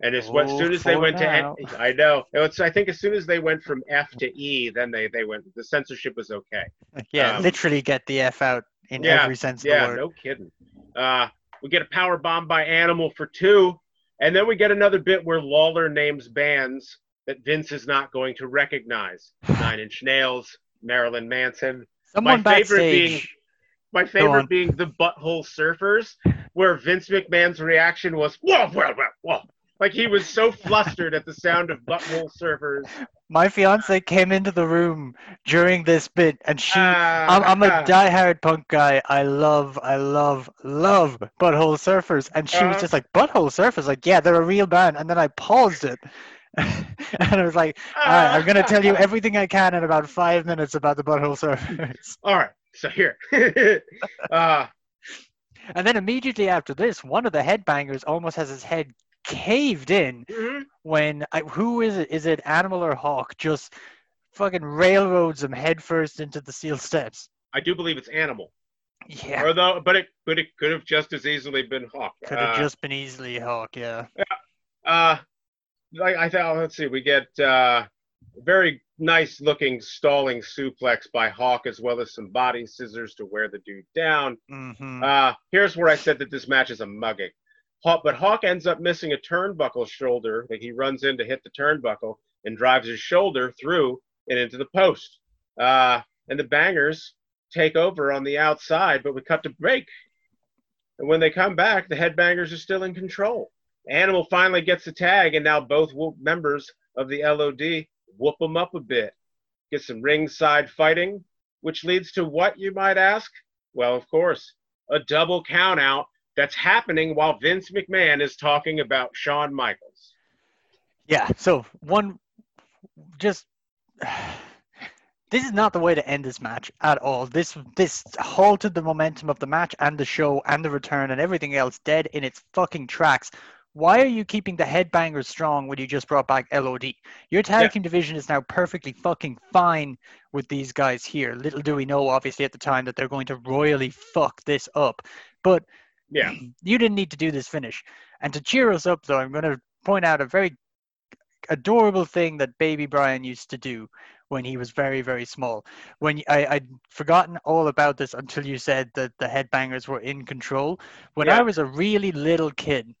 And it's what as Oh, soon as they went now. to I know. It's I think as soon as they went from F to E, then they they went the censorship was okay. Yeah, Um, literally get the f out in yeah, every sense of Yeah, the word. no kidding. Uh, we get a power bomb by Animal for two, and then we get another bit where Lawler names bands that Vince is not going to recognize: <sighs> Nine Inch Nails, Marilyn Manson. Someone my favorite backstage. being- My favorite being the Butthole Surfers, where Vince McMahon's reaction was whoa, whoa, whoa, whoa. Like he was so flustered at the sound of Butthole Surfers. My fiance came into the room during this bit, and she. Ah, I'm, I'm a ah. <laughs> diehard punk guy. I love, I love, love Butthole Surfers, and she was Uh-huh. just like, "Butthole Surfers, like, yeah, they're a real band." And then I paused it, <laughs> and I was like, "All right, I'm gonna tell you everything I can in about five minutes about the Butthole Surfers." <laughs> All right, so here. uh, And then immediately after this, one of the headbangers almost has his head caved in mhm. when I, who is it? Is it Animal or Hawk? Just fucking railroads him headfirst into the steel steps. I do believe it's Animal. Yeah, Although, but it but it could have just as easily been Hawk. could have Uh, just been easily Hawk. Yeah. uh, like I thought. Let's see. We get uh, very nice looking stalling suplex by Hawk, as well as some body scissors to wear the dude down. hmm Uh, here's where I said that this match is a mugging. Hawk, but Hawk ends up missing a turnbuckle shoulder. Like he runs in to hit the turnbuckle and drives his shoulder through and into the post. Uh, and the bangers take over on the outside, but we cut to break. And when they come back, the headbangers are still in control. Animal finally gets the tag, and now both members of the LOD whoop them up a bit. Get some ringside fighting, which leads to what, you might ask? Well, of course, a double count out that's happening while Vince McMahon is talking about Shawn Michaels. Yeah. So one, just <sighs> this is not the way to end this match at all. This this halted the momentum of the match and the show and the return and everything else dead in its fucking tracks. Why are you keeping the headbangers strong when you just brought back LOD? Your tag Yeah. team division is now perfectly fucking fine with these guys here. Little do we know, obviously, at the time that they're going to royally fuck this up. But Yeah. you didn't need to do this finish. And to cheer us up, though, I'm going to point out a very adorable thing that Baby Brian used to do when he was very, very small. When I, I'd forgotten all about this until you said that the headbangers were in control. When I was a really little kid,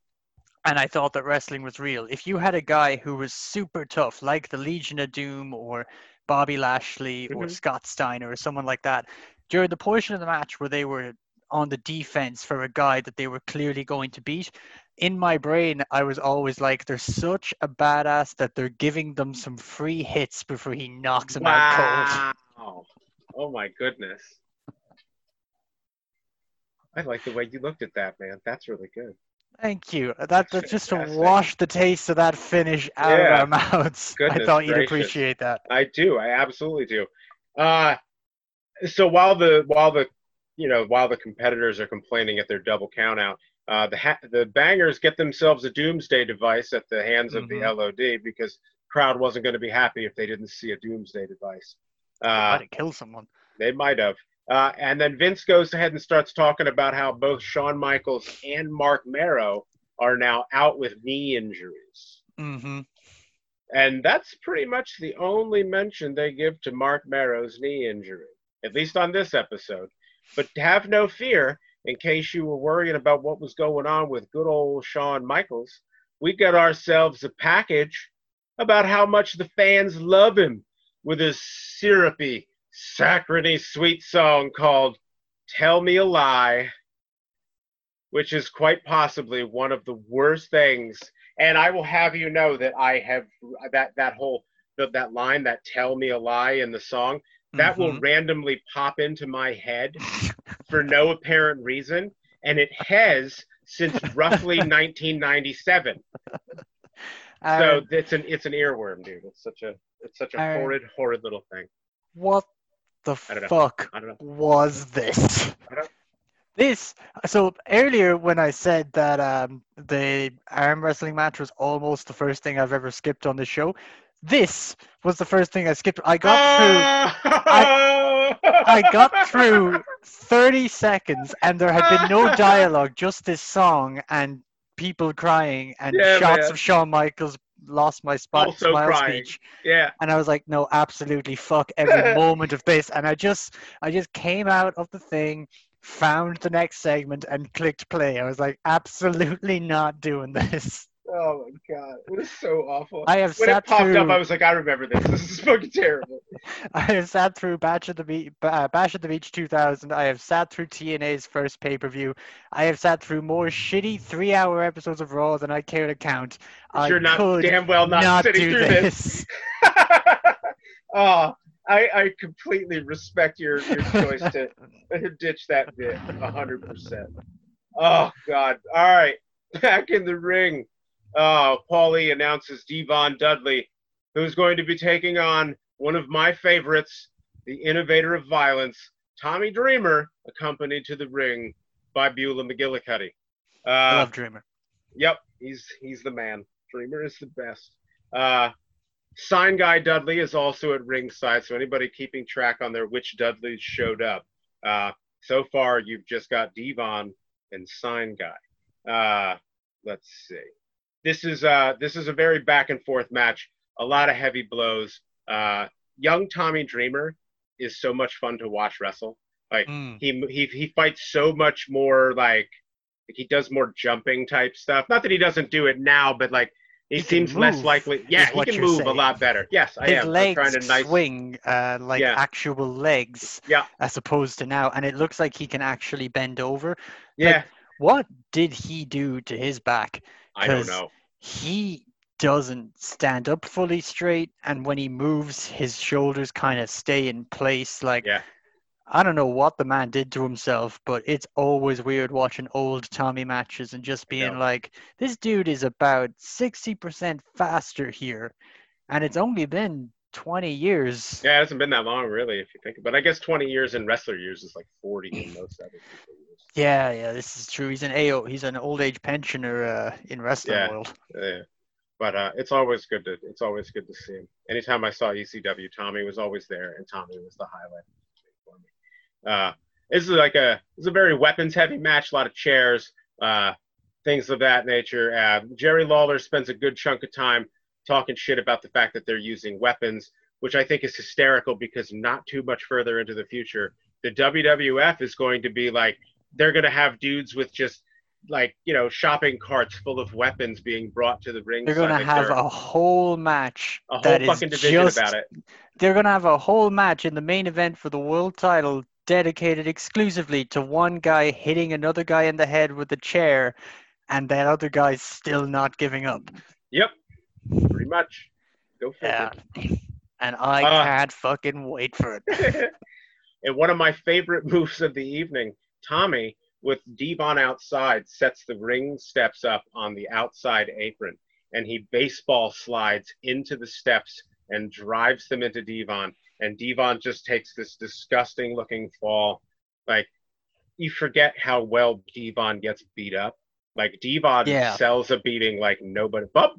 and I thought that wrestling was real. If you had a guy who was super tough, like the Legion of Doom or Bobby Lashley or Mhm. Scott Steiner or someone like that, during the portion of the match where they were on the defense for a guy that they were clearly going to beat, in my brain, I was always like, they're such a badass that they're giving them some free hits before he knocks him out cold. Wow. Oh my goodness. I like the way you looked at that, man. That's really good. Thank you. That, That's that's just to wash the taste of that finish out Yeah. of our mouths. I Goodness thought you'd appreciate that. I do. I absolutely do. Uh, so while the while the you know while the competitors are complaining at their double count out, uh, the ha- the bangers get themselves a doomsday device at the hands of Mhm. the LOD because crowd wasn't going to be happy if they didn't see a doomsday device. Might Uh, have killed someone. they might have. Uh, and then Vince goes ahead and starts talking about how both Shawn Michaels and Marc Mero are now out with knee injuries. Mm-hmm. And that's pretty much the only mention they give to Marc Mero's knee injury, at least on this episode. But have no fear, in case you were worrying about what was going on with good old Shawn Michaels, we got ourselves a package about how much the fans love him with his syrupy, saccharine sweet song called Tell Me a Lie, which is quite possibly one of the worst things. And I will have you know that I have that that whole that that line that tell me a lie in the song that will Mhm. randomly pop into my head <laughs> for no apparent reason and it has since <laughs> roughly 1997 so it's an it's an earworm dude it's such a it's such a Aaron. horrid horrid little thing what the I fuck i don't know was this? This so earlier when I said that um, the arm wrestling match was almost the first thing I've ever skipped on the show, this was the first thing I skipped. I got through I, ah! I got through 30 seconds and there had been no <laughs> dialogue, just this song and people crying and Yeah, shots man. of Shawn Michaels lost my spot Also smile crying. speech. yeah And I was like, no, absolutely fuck <laughs> every moment of this. And I just I just came out of the thing, found the next segment and clicked play. I was like, absolutely not doing this. Oh my god it was so awful I have when it popped through up, I was like, I remember this. This is fucking terrible. <laughs> I have sat through Bash at the Beach, uh, Bash at the Beach 2000. I have sat through TNA's first pay per view. I have sat through more shitty three hour episodes of Raw than I care to count. I You're not damn well not, sitting through this. this. <laughs> oh, I, I completely respect your, your choice to <laughs> ditch that bit a hundred percent. Oh God! All right, back in the ring. Uh, Paulie announces Devon Dudley, who's going to be taking on one of my favorites, the innovator of violence, Tommy Dreamer, accompanied to the ring by Beulah McGillicuddy. I Uh, love Dreamer. Yep, he's he's the man. Dreamer is the best. Uh, Sign Guy Dudley is also at ringside, so anybody keeping track on there which Dudleys showed up. Uh, so far, you've just got Devon and Sign Guy. Uh, let's see. This is uh, this is a very back and forth match. A lot of heavy blows. Uh, young Tommy Dreamer is so much fun to watch wrestle. Mm. He he he fights so much more like like he does more jumping type stuff. Not that he doesn't do it now, but like he, He seems less likely. Yeah, he can move a lot better. Yes, I His am. I'm legs trying to nice. swing uh, like Yeah. actual legs Yeah. as opposed to now. And it looks like he can actually bend over. Yeah, What did he do to his back? I don't know. he doesn't stand up fully straight and when he moves his shoulders kind of stay in place like Yeah. i don't know what the man did to himself but it's always weird watching old tommy matches and just being like this dude is about 60% faster here and it's only been 20 years Yeah, it hasn't been that long, really, if you think. But I guess 20 years in wrestler years is like 40 in most other years. yeah yeah this is true he's an AO he's an old age pensioner uh, in wrestling Yeah. world Yeah. But uh, it's always good to it's always good to see him. Anytime I saw ECW, Tommy was always there, and Tommy was the highlight for me. Uh, this is like a this is a very weapons heavy match, a lot of chairs, uh, things of that nature. Uh, Jerry Lawler spends a good chunk of time talking shit about the fact that they're using weapons, which I think is hysterical because not too much further into the future, the WWF is going to be like they're going to have dudes with just like you know shopping carts full of weapons being brought to the ring. They're gonna have a whole match. a whole that is fucking division just- about it. They're gonna have a whole match in the main event for the world title dedicated exclusively to one guy hitting another guy in the head with a chair, and that other guy's still not giving up. Yep, much. Go figure. Yeah. <laughs> And I Uh, can't fucking wait for it. <laughs> and one of my favorite <laughs> moves of the evening, Tommy with Devon outside sets the ring steps up on the outside apron, and he baseball slides into the steps and drives them into Devon, and Devon just takes this disgusting looking fall. Like you forget how well Devon gets beat up. Like Devon Yeah. sells a beating like nobody. Bub,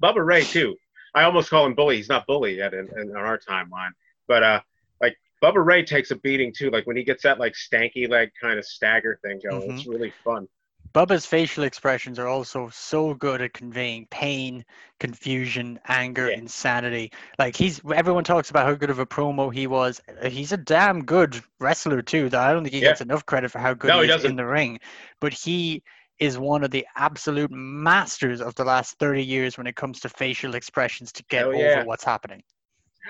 Bubba Ray too. I almost call him bully. He's not bully yet in, in, our timeline, but uh, like Bubba Ray takes a beating too. Like when he gets that like stanky leg kind of stagger thing going, it's really fun. Bubba's facial expressions are also so good at conveying pain, confusion, anger, Yeah. insanity. Like he's everyone talks about how good of a promo he was. He's a damn good wrestler too. That I don't think he Yeah. gets enough credit for how good No, he he is in the ring. But he is one of the absolute masters of the last 30 years when it comes to facial expressions to get Hell over what's happening.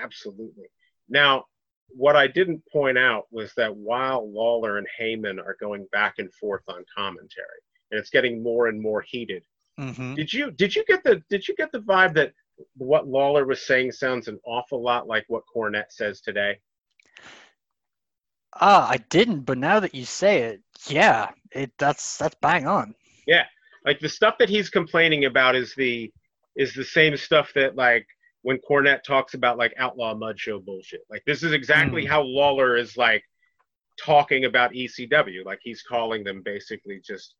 Absolutely. Now, what I didn't point out was that while Lawler and Heyman are going back and forth on commentary, and it's getting more and more heated. hmm Did you did you get the did you get the vibe that what Lawler was saying sounds an awful lot like what Cornette says today? Ah, I didn't, but now that you say it, yeah, it that's that's bang on. Yeah, like the stuff that he's complaining about is the is the same stuff that like when Cornette talks about like outlaw mud show bullshit. Like this is exactly how Lawler is like talking about ECW. Like he's calling them basically just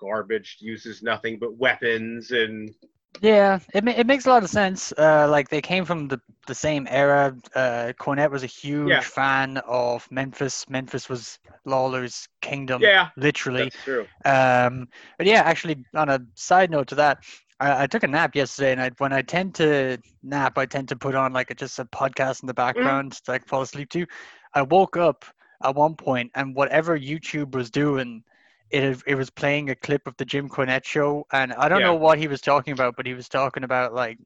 garbage, uses nothing but weapons and Yeah, it ma- it makes a lot of sense. Uh, like they came from the the same era. Uh, Cornette was a huge Yeah. fan of Memphis. Memphis was Lawler's kingdom, yeah, literally. that's true. Um, but yeah, actually, on a side note to that, I, I took a nap yesterday, and I, when I tend to nap, I tend to put on like a, just a podcast in the background so I can fall asleep to. I woke up at one point, and whatever YouTube was doing, it it was playing a clip of the Jim Cornette show, and I don't Yeah. know what he was talking about, but he was talking about like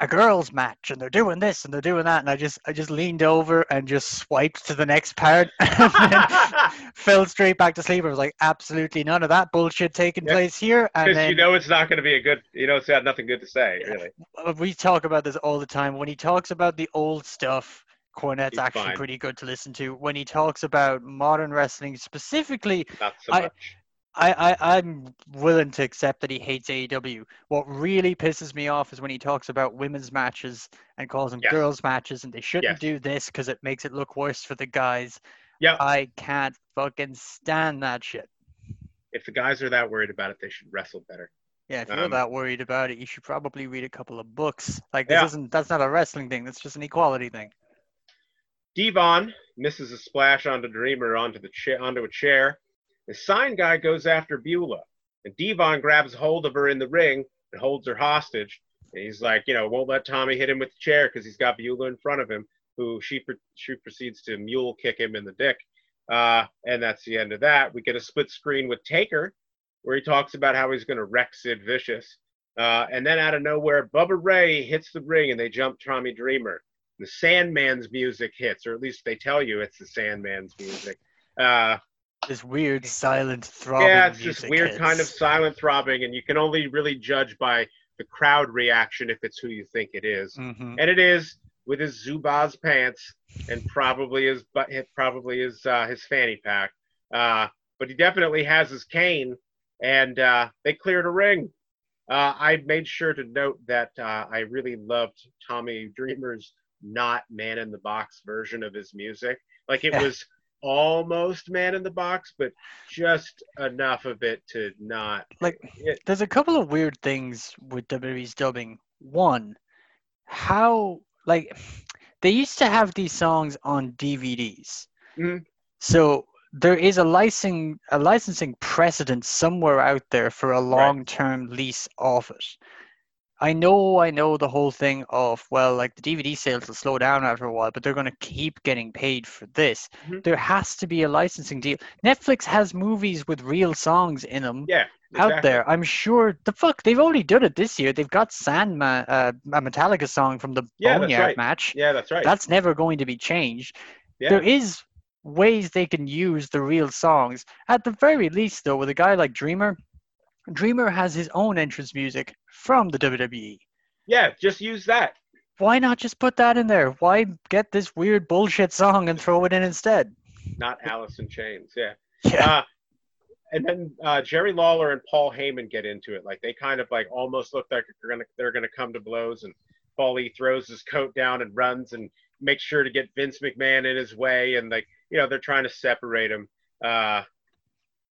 a girls match and they're doing this and they're doing that and I just I just leaned over and just swiped to the next part <laughs> <laughs> fell straight back to sleep. I was like, absolutely none of that bullshit taking Yep. place here. And then you know it's not going to be a good. You know it's got nothing good to say, really. uh, we talk about this all the time. When he talks about the old stuff, Cornette's He's actually fine. pretty good to listen to. When he talks about modern wrestling, specifically, Not so I- much. I, I I'm willing to accept that he hates AEW. What really pisses me off is when he talks about women's matches and calls them Yes. girls matches, and they shouldn't Yes. do this because it makes it look worse for the guys. Yeah. I can't fucking stand that shit. If the guys are that worried about it, they should wrestle better. Yeah, if you're Um, that worried about it, you should probably read a couple of books. Like this Yeah. isn't that's not a wrestling thing. That's just an equality thing. Devon misses a splash onto Dreamer onto the cha- onto a chair. The sign guy goes after Beulah, and Devon grabs hold of her in the ring and holds her hostage. And he's like, you know, won't let Tommy hit him with the chair because he's got Beulah in front of him, who she pre- she proceeds to mule kick him in the dick. Uh, and that's the end of that. We get a split screen with Taker, where he talks about how he's going to wreck Sid Vicious. Uh, and then out of nowhere, Bubba Ray hits the ring and they jump Tommy Dreamer the Sandman's music hits, or at least they tell you it's the Sandman's music. Uh, This weird silent throbbing. yeah, it's just weird kind of silent throbbing, and you can only really judge by the crowd reaction if it's who you think it is. Mhm. And it is with his Zubaz pants and probably his but probably his uh, his fanny pack. Uh, but he definitely has his cane, and uh, they cleared a ring. Uh, I made sure to note that uh, I really loved Tommy Dreamer's not man in the box version of his music. Like it Yeah. was almost man in the box, but just enough of it to not Like it, there's a couple of weird things with WWE's dubbing. One, how like they used to have these songs on DVDs. Mhm. So there is a licensing a licensing precedent somewhere out there for a long-term lease of it. I know, I know the whole thing of well, like the DVD sales will slow down after a while, but they're going to keep getting paid for this. Mhm. There has to be a licensing deal. Netflix has movies with real songs in them Yeah. out there. I'm sure the fuck they've already done it this year. They've got Sandman, uh, a Metallica song from the Yeah, Boneyard right. match. Yeah, that's right. That's never going to be changed. yeah. There is ways they can use the real songs. At the very least, though, with a guy like Dreamer, Dreamer has his own entrance music from the WWE. yeah, just use that. Why not just put that in there? Why get this weird bullshit song and throw it in instead? Not Alice in Chains. Yeah. Yeah. Uh, and then uh, Jerry Lawler and Paul Heyman get into it. Like they kind of like almost look like they're gonna they're gonna come to blows. And Paul E throws his coat down and runs and makes sure to get Vince McMahon in his way. And like you know they're trying to separate him. Uh,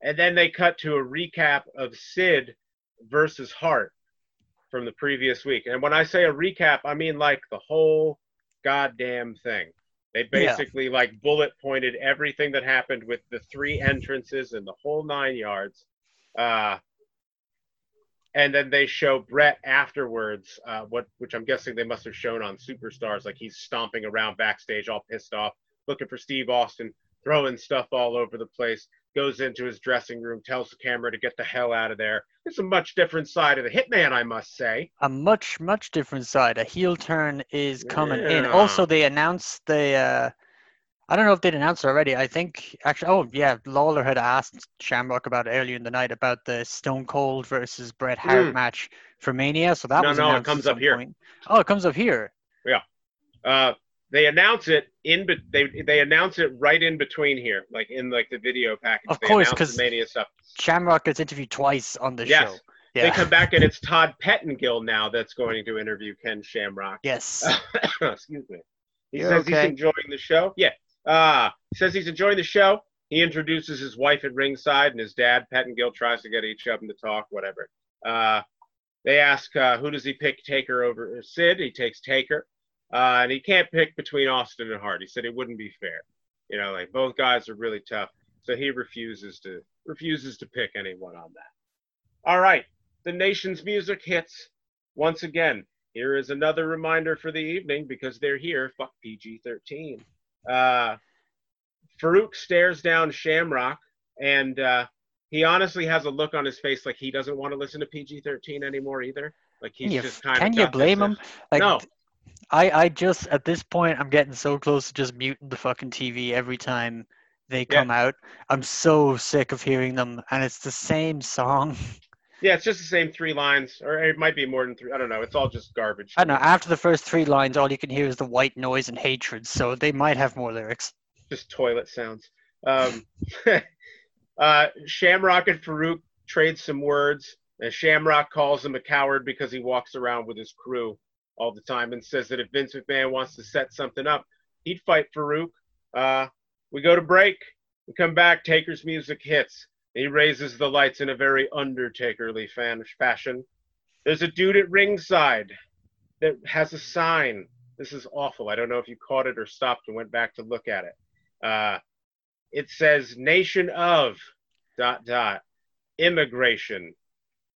and then they cut to a recap of Sid versus Hart from the previous week. And when I say a recap, I mean like the whole goddamn thing. They Yeah. basically like bullet pointed everything that happened with the three entrances and the whole nine yards. Uh, and then they show Bret afterwards, uh, what which I'm guessing they must have shown on Superstars, like he's stomping around backstage, all pissed off, looking for Steve Austin, throwing stuff all over the place. Goes into his dressing room, tells the camera to get the hell out of there. It's a much different side of the Hitman, I must say. a much much different side. A heel turn is coming in. Also, they announced the. Uh, I don't know if they'd announced it already. I think actually. Oh yeah, Lawler had asked Shamrock about earlier in the night about the Stone Cold versus Bret Hart Mm. match for Mania. So that No, was no, it comes up here. point. Oh, it comes up here. Yeah. Uh, they announce it in, be- they they announce it right in between here, like in like the video package. Of they course, because the Mania stuff. Shamrock gets interviewed twice on the Yes. show. They come back and it's Todd Pettengill now that's going to interview Ken Shamrock. yes. <laughs> Excuse me. He You're says okay. he's enjoying the show. Yeah. Uh, says he's enjoying the show. He introduces his wife at ringside, and his dad, Pettengill, tries to get each of them to talk, whatever. Uh, they ask, uh, who does he pick, Taker over Sid? He takes Taker. Uh, and he can't pick between Austin and Hart. He said it wouldn't be fair. You know, like both guys are really tough. So he refuses to refuses to pick anyone on that. All right. The nation's music hits once again. Here is another reminder for the evening because they're here. Fuck PG 13. Uh, Farouk stares down Shamrock and uh, he honestly has a look on his face like he doesn't want to listen to PG 13 anymore either. Like he's you, just kind of. can you blame him? Like, no. I, I just at this point I'm getting so close to just muting the fucking TV every time they Yeah. come out. I'm so sick of hearing them, and it's the same song. <laughs> Yeah, it's just the same three lines, or it might be more than three. I don't know. It's all just garbage. I know. After the first three lines, all you can hear is the white noise and hatred. So they might have more lyrics. just toilet sounds. Um, <laughs> uh, Shamrock and Farouk trade some words, and Shamrock calls him a coward because he walks around with his crew all the time and says that if Vince McMahon wants to set something up, he'd fight Farouk. Uh, we go to break. We come back. Taker's music hits. He raises the lights in a very Undertakerly fan fashion. There's a dude at ringside that has a sign. This is awful. I don't know if you caught it or stopped and went back to look at it. Uh, it says nation of dot dot immigration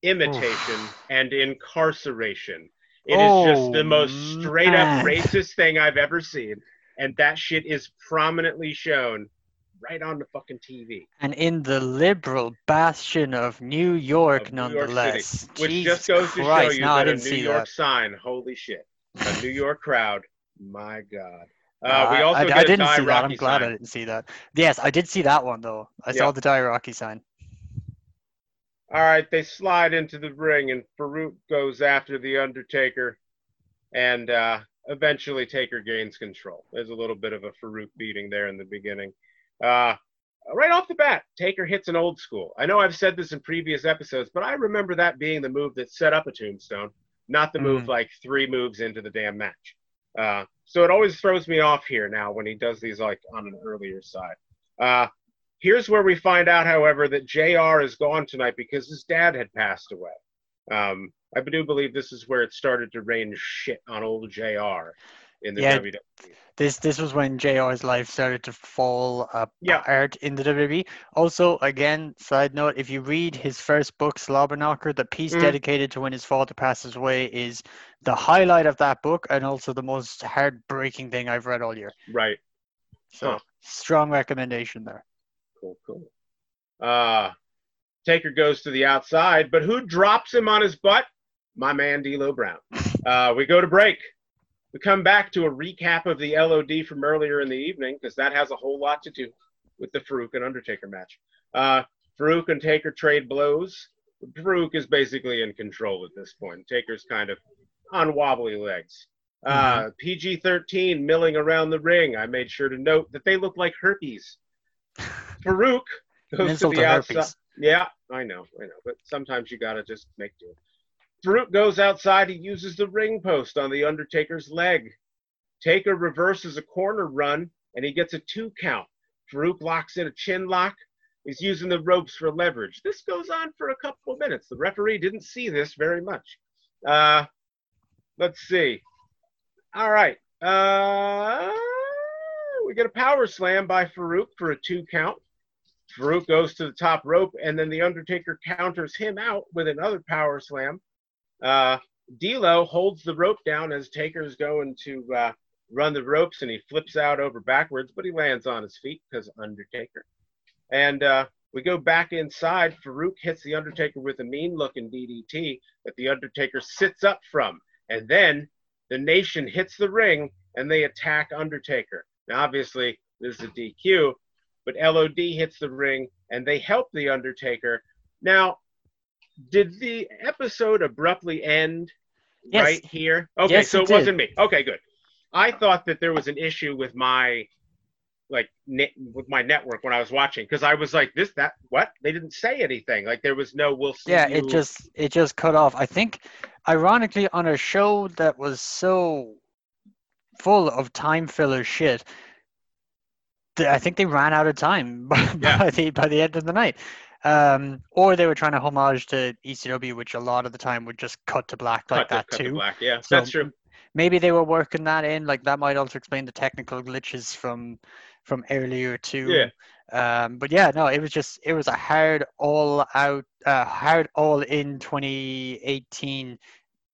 imitation and incarceration It is just the Oh, most straight up racist thing i've ever seen and that shit is prominently shown right on the fucking tv And in the liberal bastion of New York, Of New York City, nonetheless. which Jesus just goes to show you no, I that a new see york that. sign holy shit a new york crowd my god <laughs> uh, Uh, we also I, I a didn't see that. I'm glad I didn't see that. Yes, I did see that one though. I Yeah. saw the Die Rocky sign. All right, they slide into the ring, and Farouk goes after the Undertaker, and uh, eventually Taker gains control. There's a little bit of a Farouk beating there in the beginning. Uh, right off the bat, Taker hits an old school. I know I've said this in previous episodes, but I remember that being the move that set up a tombstone, not the move Mm. like three moves into the damn match. Uh, so it always throws me off here now when he does these like on an earlier side. Here's where we find out, however, that JR is gone tonight because his dad had passed away. Um, I do believe this is where it started to rain shit on old JR. in the Yeah. WWE. This this was when JR's life started to fall Yeah. apart in the WWE. Also, again, side note, if you read his first book, Slobberknocker, the piece Mm. dedicated to when his father passes away is the highlight of that book and also the most heartbreaking thing I've read all year. Right. So Huh. strong recommendation there. Cool, cool. Uh, Taker goes to the outside, but who drops him on his butt? My man, D'Lo Brown. Uh, we go to break. We come back to a recap of the LOD from earlier in the evening because that has a whole lot to do with the Farouk and Undertaker match. Uh, Farouk and Taker trade blows. Farouk is basically in control at this point. Taker's kind of on wobbly legs. Uh, PG 13 milling around the ring. I made sure to note that they look like herpes. Faarooq goes to the outside. herpes. Yeah, I know, I know. But sometimes you gotta just make do. Faarooq goes outside. He uses the ring post on the Undertaker's leg. Taker reverses a corner run, and he gets a two count. Faarooq locks in a chin lock. He's using the ropes for leverage. This goes on for a couple of minutes. The referee didn't see this very much. Uh, let's see. All right. Uh, we get a power slam by Faarooq for a two count. Faarooq goes to the top rope, and then the Undertaker counters him out with another power slam. Uh, D'Lo holds the rope down as Taker's going to uh, run the ropes, and he flips out over backwards, but he lands on his feet because Undertaker. And uh, we go back inside. Faarooq hits the Undertaker with a mean-looking DDT that the Undertaker sits up from, and then the Nation hits the ring and they attack Undertaker. Now, obviously, this is a DQ, but LOD hits the ring and they help the Undertaker. Now, did the episode abruptly end Yes. right here? Okay, Yes, so it it wasn't me. Okay, good. I thought that there was an issue with my like net, with my network when I was watching because I was like, this, that, what? They didn't say anything. Like there was no, we'll see. Yeah, you. it just it just cut off. I think, ironically, on a show that was so full of time filler shit, I think they ran out of time <laughs> by, Yeah. by the by the end of the night. Um, or they were trying to homage to ECW, which a lot of the time would just cut to black cut like to- that cut to too. black. Yeah, So that's true. Maybe they were working that in. Like that might also explain the technical glitches from from earlier too. Yeah. Um, but yeah, no, it was just it was a hard all out, uh, hard all in 2018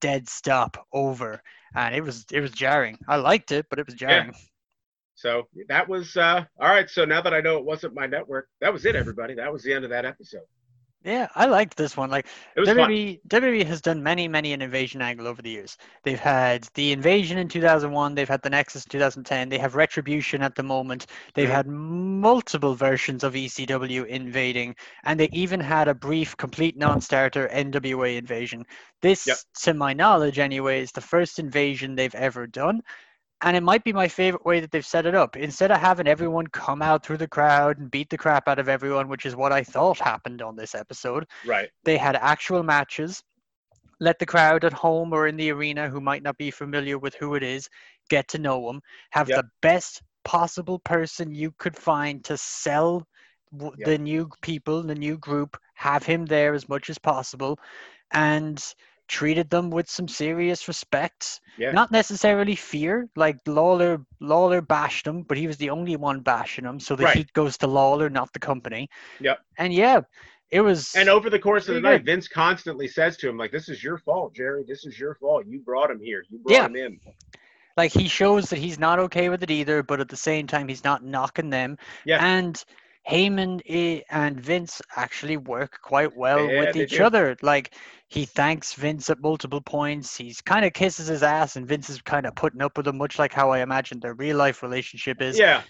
dead stop over, and it was it was jarring. I liked it, but it was jarring. So that was uh, all right. So now that I know it wasn't my network, that was it, everybody. That was the end of that episode. Yeah, I liked this one. Like was fun. WWE, WWE has done many, many an invasion angle over the years. They've had the invasion in 2001. They've had the Nexus in 2010. They have Retribution at the moment. They've Mhm. had multiple versions of ECW invading, and they even had a brief, complete non-starter NWA invasion. This, Yep. to my knowledge, anyway, is the first invasion they've ever done. And it might be my favorite way that they've set it up. Instead of having everyone come out through the crowd and beat the crap out of everyone, which is what I thought happened on this episode, Right. they had actual matches let the crowd at home or in the arena who might not be familiar with who it is get to know them. have Yep. the best possible person you could find to sell w- Yep. the new people the new group have him there as much as possible and treated them with some serious respect Yeah. not necessarily fear like lawler lawler bashed him but he was the only one bashing him so the Right. heat goes to lawler not the company Yep. and yeah it was And over the course of the night, Vince constantly says to him, like, "This is your fault, Jerry. This is your fault. You brought him here. You brought Yeah. him in." like he shows that he's not okay with it either, but at the same time he's not knocking them. Yeah. And Heyman eh, and Vince actually work quite well Yeah, with each do. other. Like he thanks Vince at multiple points. He's kind of kisses his ass, and Vince is kind of putting up with him, much like how I imagine their real life relationship is. Yeah.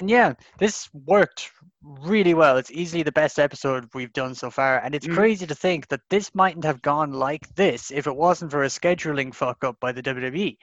And yeah, this worked really well. It's easily the best episode we've done so far, and it's Mhm. crazy to think that this mightn't have gone like this if it wasn't for a scheduling fuck up by the WWE.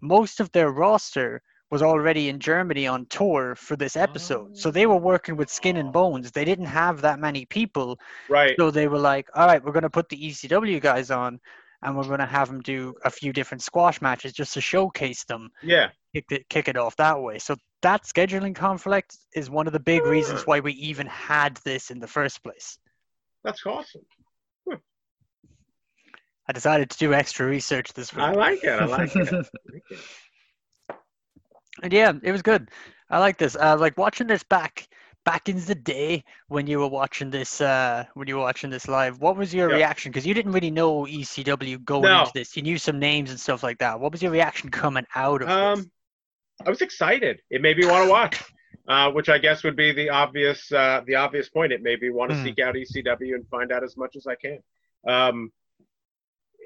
Most of their roster was already in Germany on tour for this episode, so they were working with skin and bones. They didn't have that many people, Right. so they were like, "All right, we're going to put the ECW guys on." And we're going to have them do a few different squash matches just to showcase them Yeah. kick it, kick it off that way. So that scheduling conflict is one of the big reasons why we even had this in the first place. That's awesome. I decided to do extra research this week. I like it. I like it. <laughs> I like it. And yeah, it was good. I like this. Uh, like watching this back back in the day when you were watching this uh when you were watching this live. What was your Yeah. reaction? Because you didn't really know ECW going No. into this. You knew some names and stuff like that. What was your reaction coming out of this? Um, I was excited. It made me want to watch, uh, which I guess would be the obvious uh, the obvious point. It made me want to Hmm. seek out ECW and find out as much as I can. Um,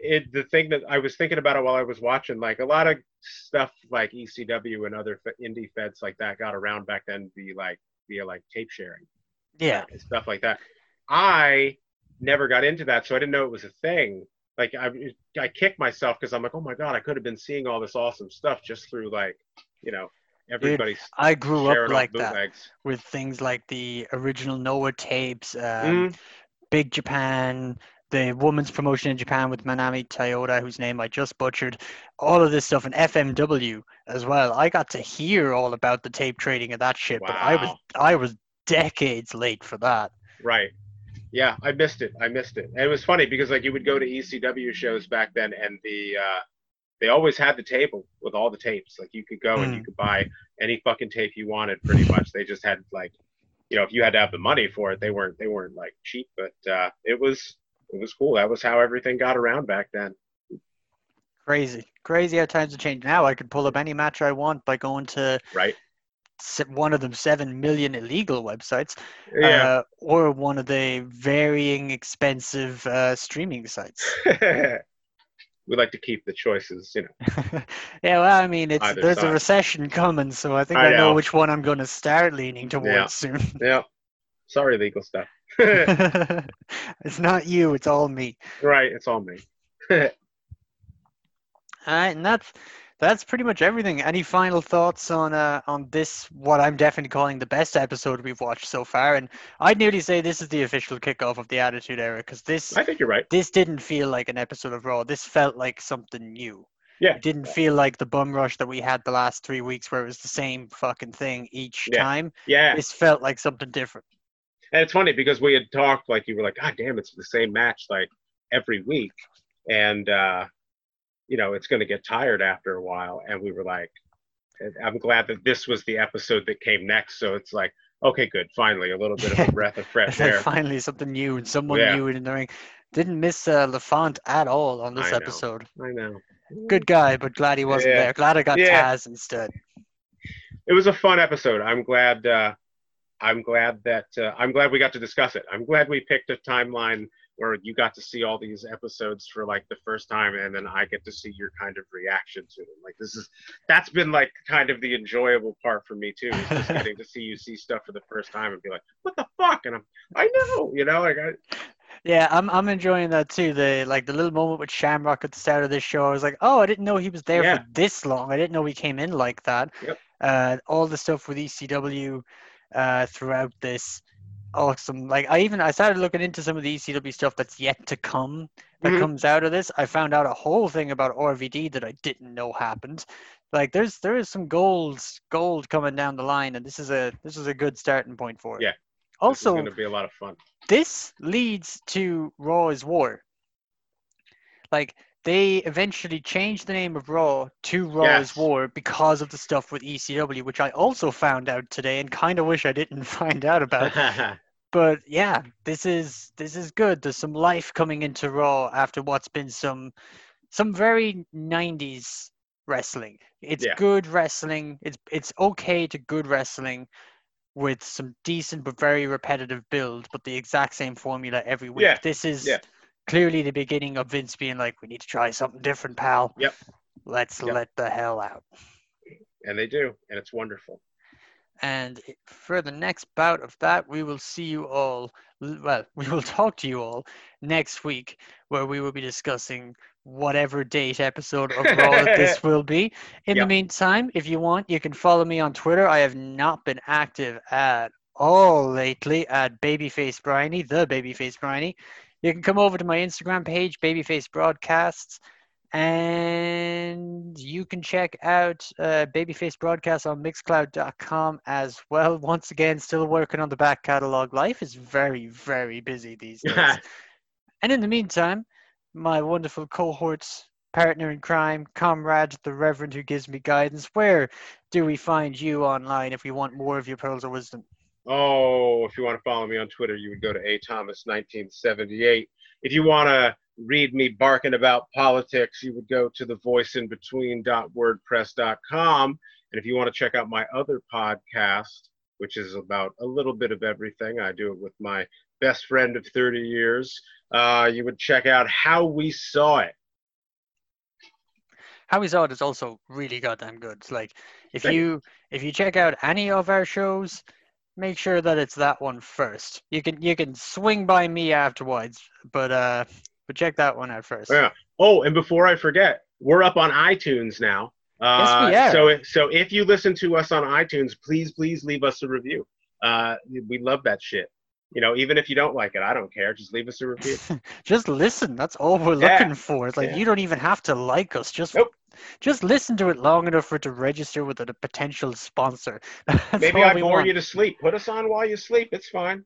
it the thing that I was thinking about it while I was watching, like a lot of stuff like ECW and other indie feds like that got around back then via like via like tape sharing Yeah. and stuff like that. I never got into that, so I didn't know it was a thing. Like I, I kicked myself because I'm like, oh my god, I could have been seeing all this awesome stuff just through like, you know, everybody's I grew up like that with things like the original Noah tapes, um, Mm, Big Japan, the women's promotion in Japan with Manami Toyota, whose name I just butchered, all of this stuff, and FMW as well. I got to hear all about the tape trading and that shit, but I was I was decades late for that. right. Yeah, I missed it. I missed it. And it was funny because like you would go to ECW shows back then, and the uh, they always had the table with all the tapes. Like you could go and you Mm. could buy any fucking tape you wanted, pretty much. They just had like, you know, if you had to have the money for it, they weren't they weren't like cheap, but uh, it was it was cool. That was how everything got around back then. Crazy, crazy how times have changed. Now I could pull up any match I want by going to Right? one of them seven million illegal websites, Yeah. uh, or one of the varying expensive uh, streaming sites. <laughs> we like to keep the choices, you know. <laughs> yeah, well, I mean, it's Either there's a recession coming, so I think I I, know. know. which one I'm going to start leaning towards Yeah. soon. <laughs> Yeah. Sorry, legal stuff. <laughs> it's not you, it's all me. right, it's all me. <laughs> All right, and that's that's pretty much everything. Any final thoughts on uh on this? What I'm definitely calling the best episode we've watched so far, and I'd nearly say this is the official kickoff of the Attitude Era because this I think you're right. this didn't feel like an episode of Raw. This felt like something new. Yeah. It didn't feel like the bum rush that we had the last three weeks, where it was the same fucking thing each Yeah. time. Yeah. This felt like something different. And it's funny because we had talked like you were like, God damn, it's the same match like every week. And uh, you know, it's gonna get tired after a while. And we were like, I'm glad that this was the episode that came next. So it's like, okay, good, finally, a little bit of a <laughs> breath of fresh air. finally something new and someone Yeah. new in the ring. Didn't miss uh, Lafont at all on this I episode. I know. Good guy, but glad he wasn't Yeah. there. Glad I got Yeah. Taz instead. It was a fun episode. I'm glad uh I'm glad that uh, I'm glad we got to discuss it. I'm glad we picked a timeline where you got to see all these episodes for like the first time, and then I get to see your kind of reaction to them. Like this is that's been like kind of the enjoyable part for me too, is just <laughs> getting to see you see stuff for the first time and be like, what the fuck? And I'm I know, you know, like I, Yeah, I'm I'm enjoying that too. The like the little moment with Shamrock at the start of this show. I was like, oh, I didn't know he was there Yeah. for this long. I didn't know he came in like that. Yep. Uh, all the stuff with ECW uh, throughout this, awesome. Like I even I started looking into some of the ECW stuff that's yet to come that Mhm. comes out of this. I found out a whole thing about RVD that I didn't know happened. Like there's there is some gold gold coming down the line, and this is a this is a good starting point for it. Yeah. Also, going to be a lot of fun. this leads to Raw is War. Like they eventually changed the name of Raw to Raw Yes. is War because of the stuff with ECW, which I also found out today and kind of wish I didn't <laughs> find out about. <laughs> But yeah, this is this is good. There's some life coming into Raw after what's been some some very 90s wrestling. It's Yeah. good wrestling. It's it's okay to good wrestling with some decent but very repetitive build, but the exact same formula every week. Yeah, This is yeah. Clearly the beginning of Vince being like, "We need to try something different, pal. Yep. Let's Yep. let the hell out." and they do, and it's wonderful. And for the next bout of that, we will see you all. Well, <laughs> we will talk to you all next week, where we will be discussing whatever date episode of Raw that <laughs> this will be. In the meantime, if you want, you can follow me on Twitter. I have not been active at all lately at Babyface Bryony, the Babyface Bryony. You can come over to my Instagram page, Babyface Broadcasts, and you can check out uh, Babyface Broadcasts on Mixcloud.com as well. <laughs> Once again, still working on the back catalog. Life is very, very busy these days. and in the meantime, my wonderful cohorts, partner in crime, comrade, the Reverend who gives me guidance. Where do we find you online if we want more of your pearls of wisdom? Oh, if you want to follow me on Twitter, you would go to A Thomas 1978. If you want to read me barking about politics, you would go to the voiceinbetween.wordpress.com. And if you want to check out my other podcast, which is about a little bit of everything, I do it with my best friend of 30 years. Uh, you would check out How We Saw It. How We Saw It is also really goddamn good. It's like if Thank you if you check out any of our shows, make sure that it's that one first. You can you can swing by me afterwards, but uh but check that one out first. Yeah. Oh, and before I forget, we're up on iTunes now. Uh, Yes, we are. So, so if you listen to us on iTunes, please, please leave us a review. Uh, we love that shit. You know, even if you don't like it, I don't care. Just leave us a review. <laughs> Just listen. That's all we're Yeah. looking for. It's like Yeah. you don't even have to like us. Just Nope. Just listen to it long enough for it to register with a potential sponsor. <laughs> That's Maybe I bore want. you to sleep. Put us on while you sleep. It's fine.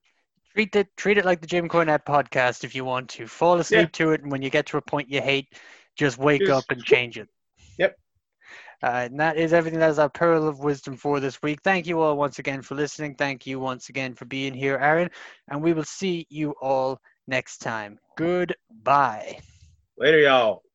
treat it treat it like the Jim Cornette podcast if you want to. Fall asleep to it, and when you get to a point you hate, just wake Just- up and change it. <laughs> Yep. Uh, and that is everything. That is our pearl of wisdom for this week. Thank you all once again for listening. Thank you once again for being here, Aaron. And we will see you all next time. Goodbye. Later, y'all.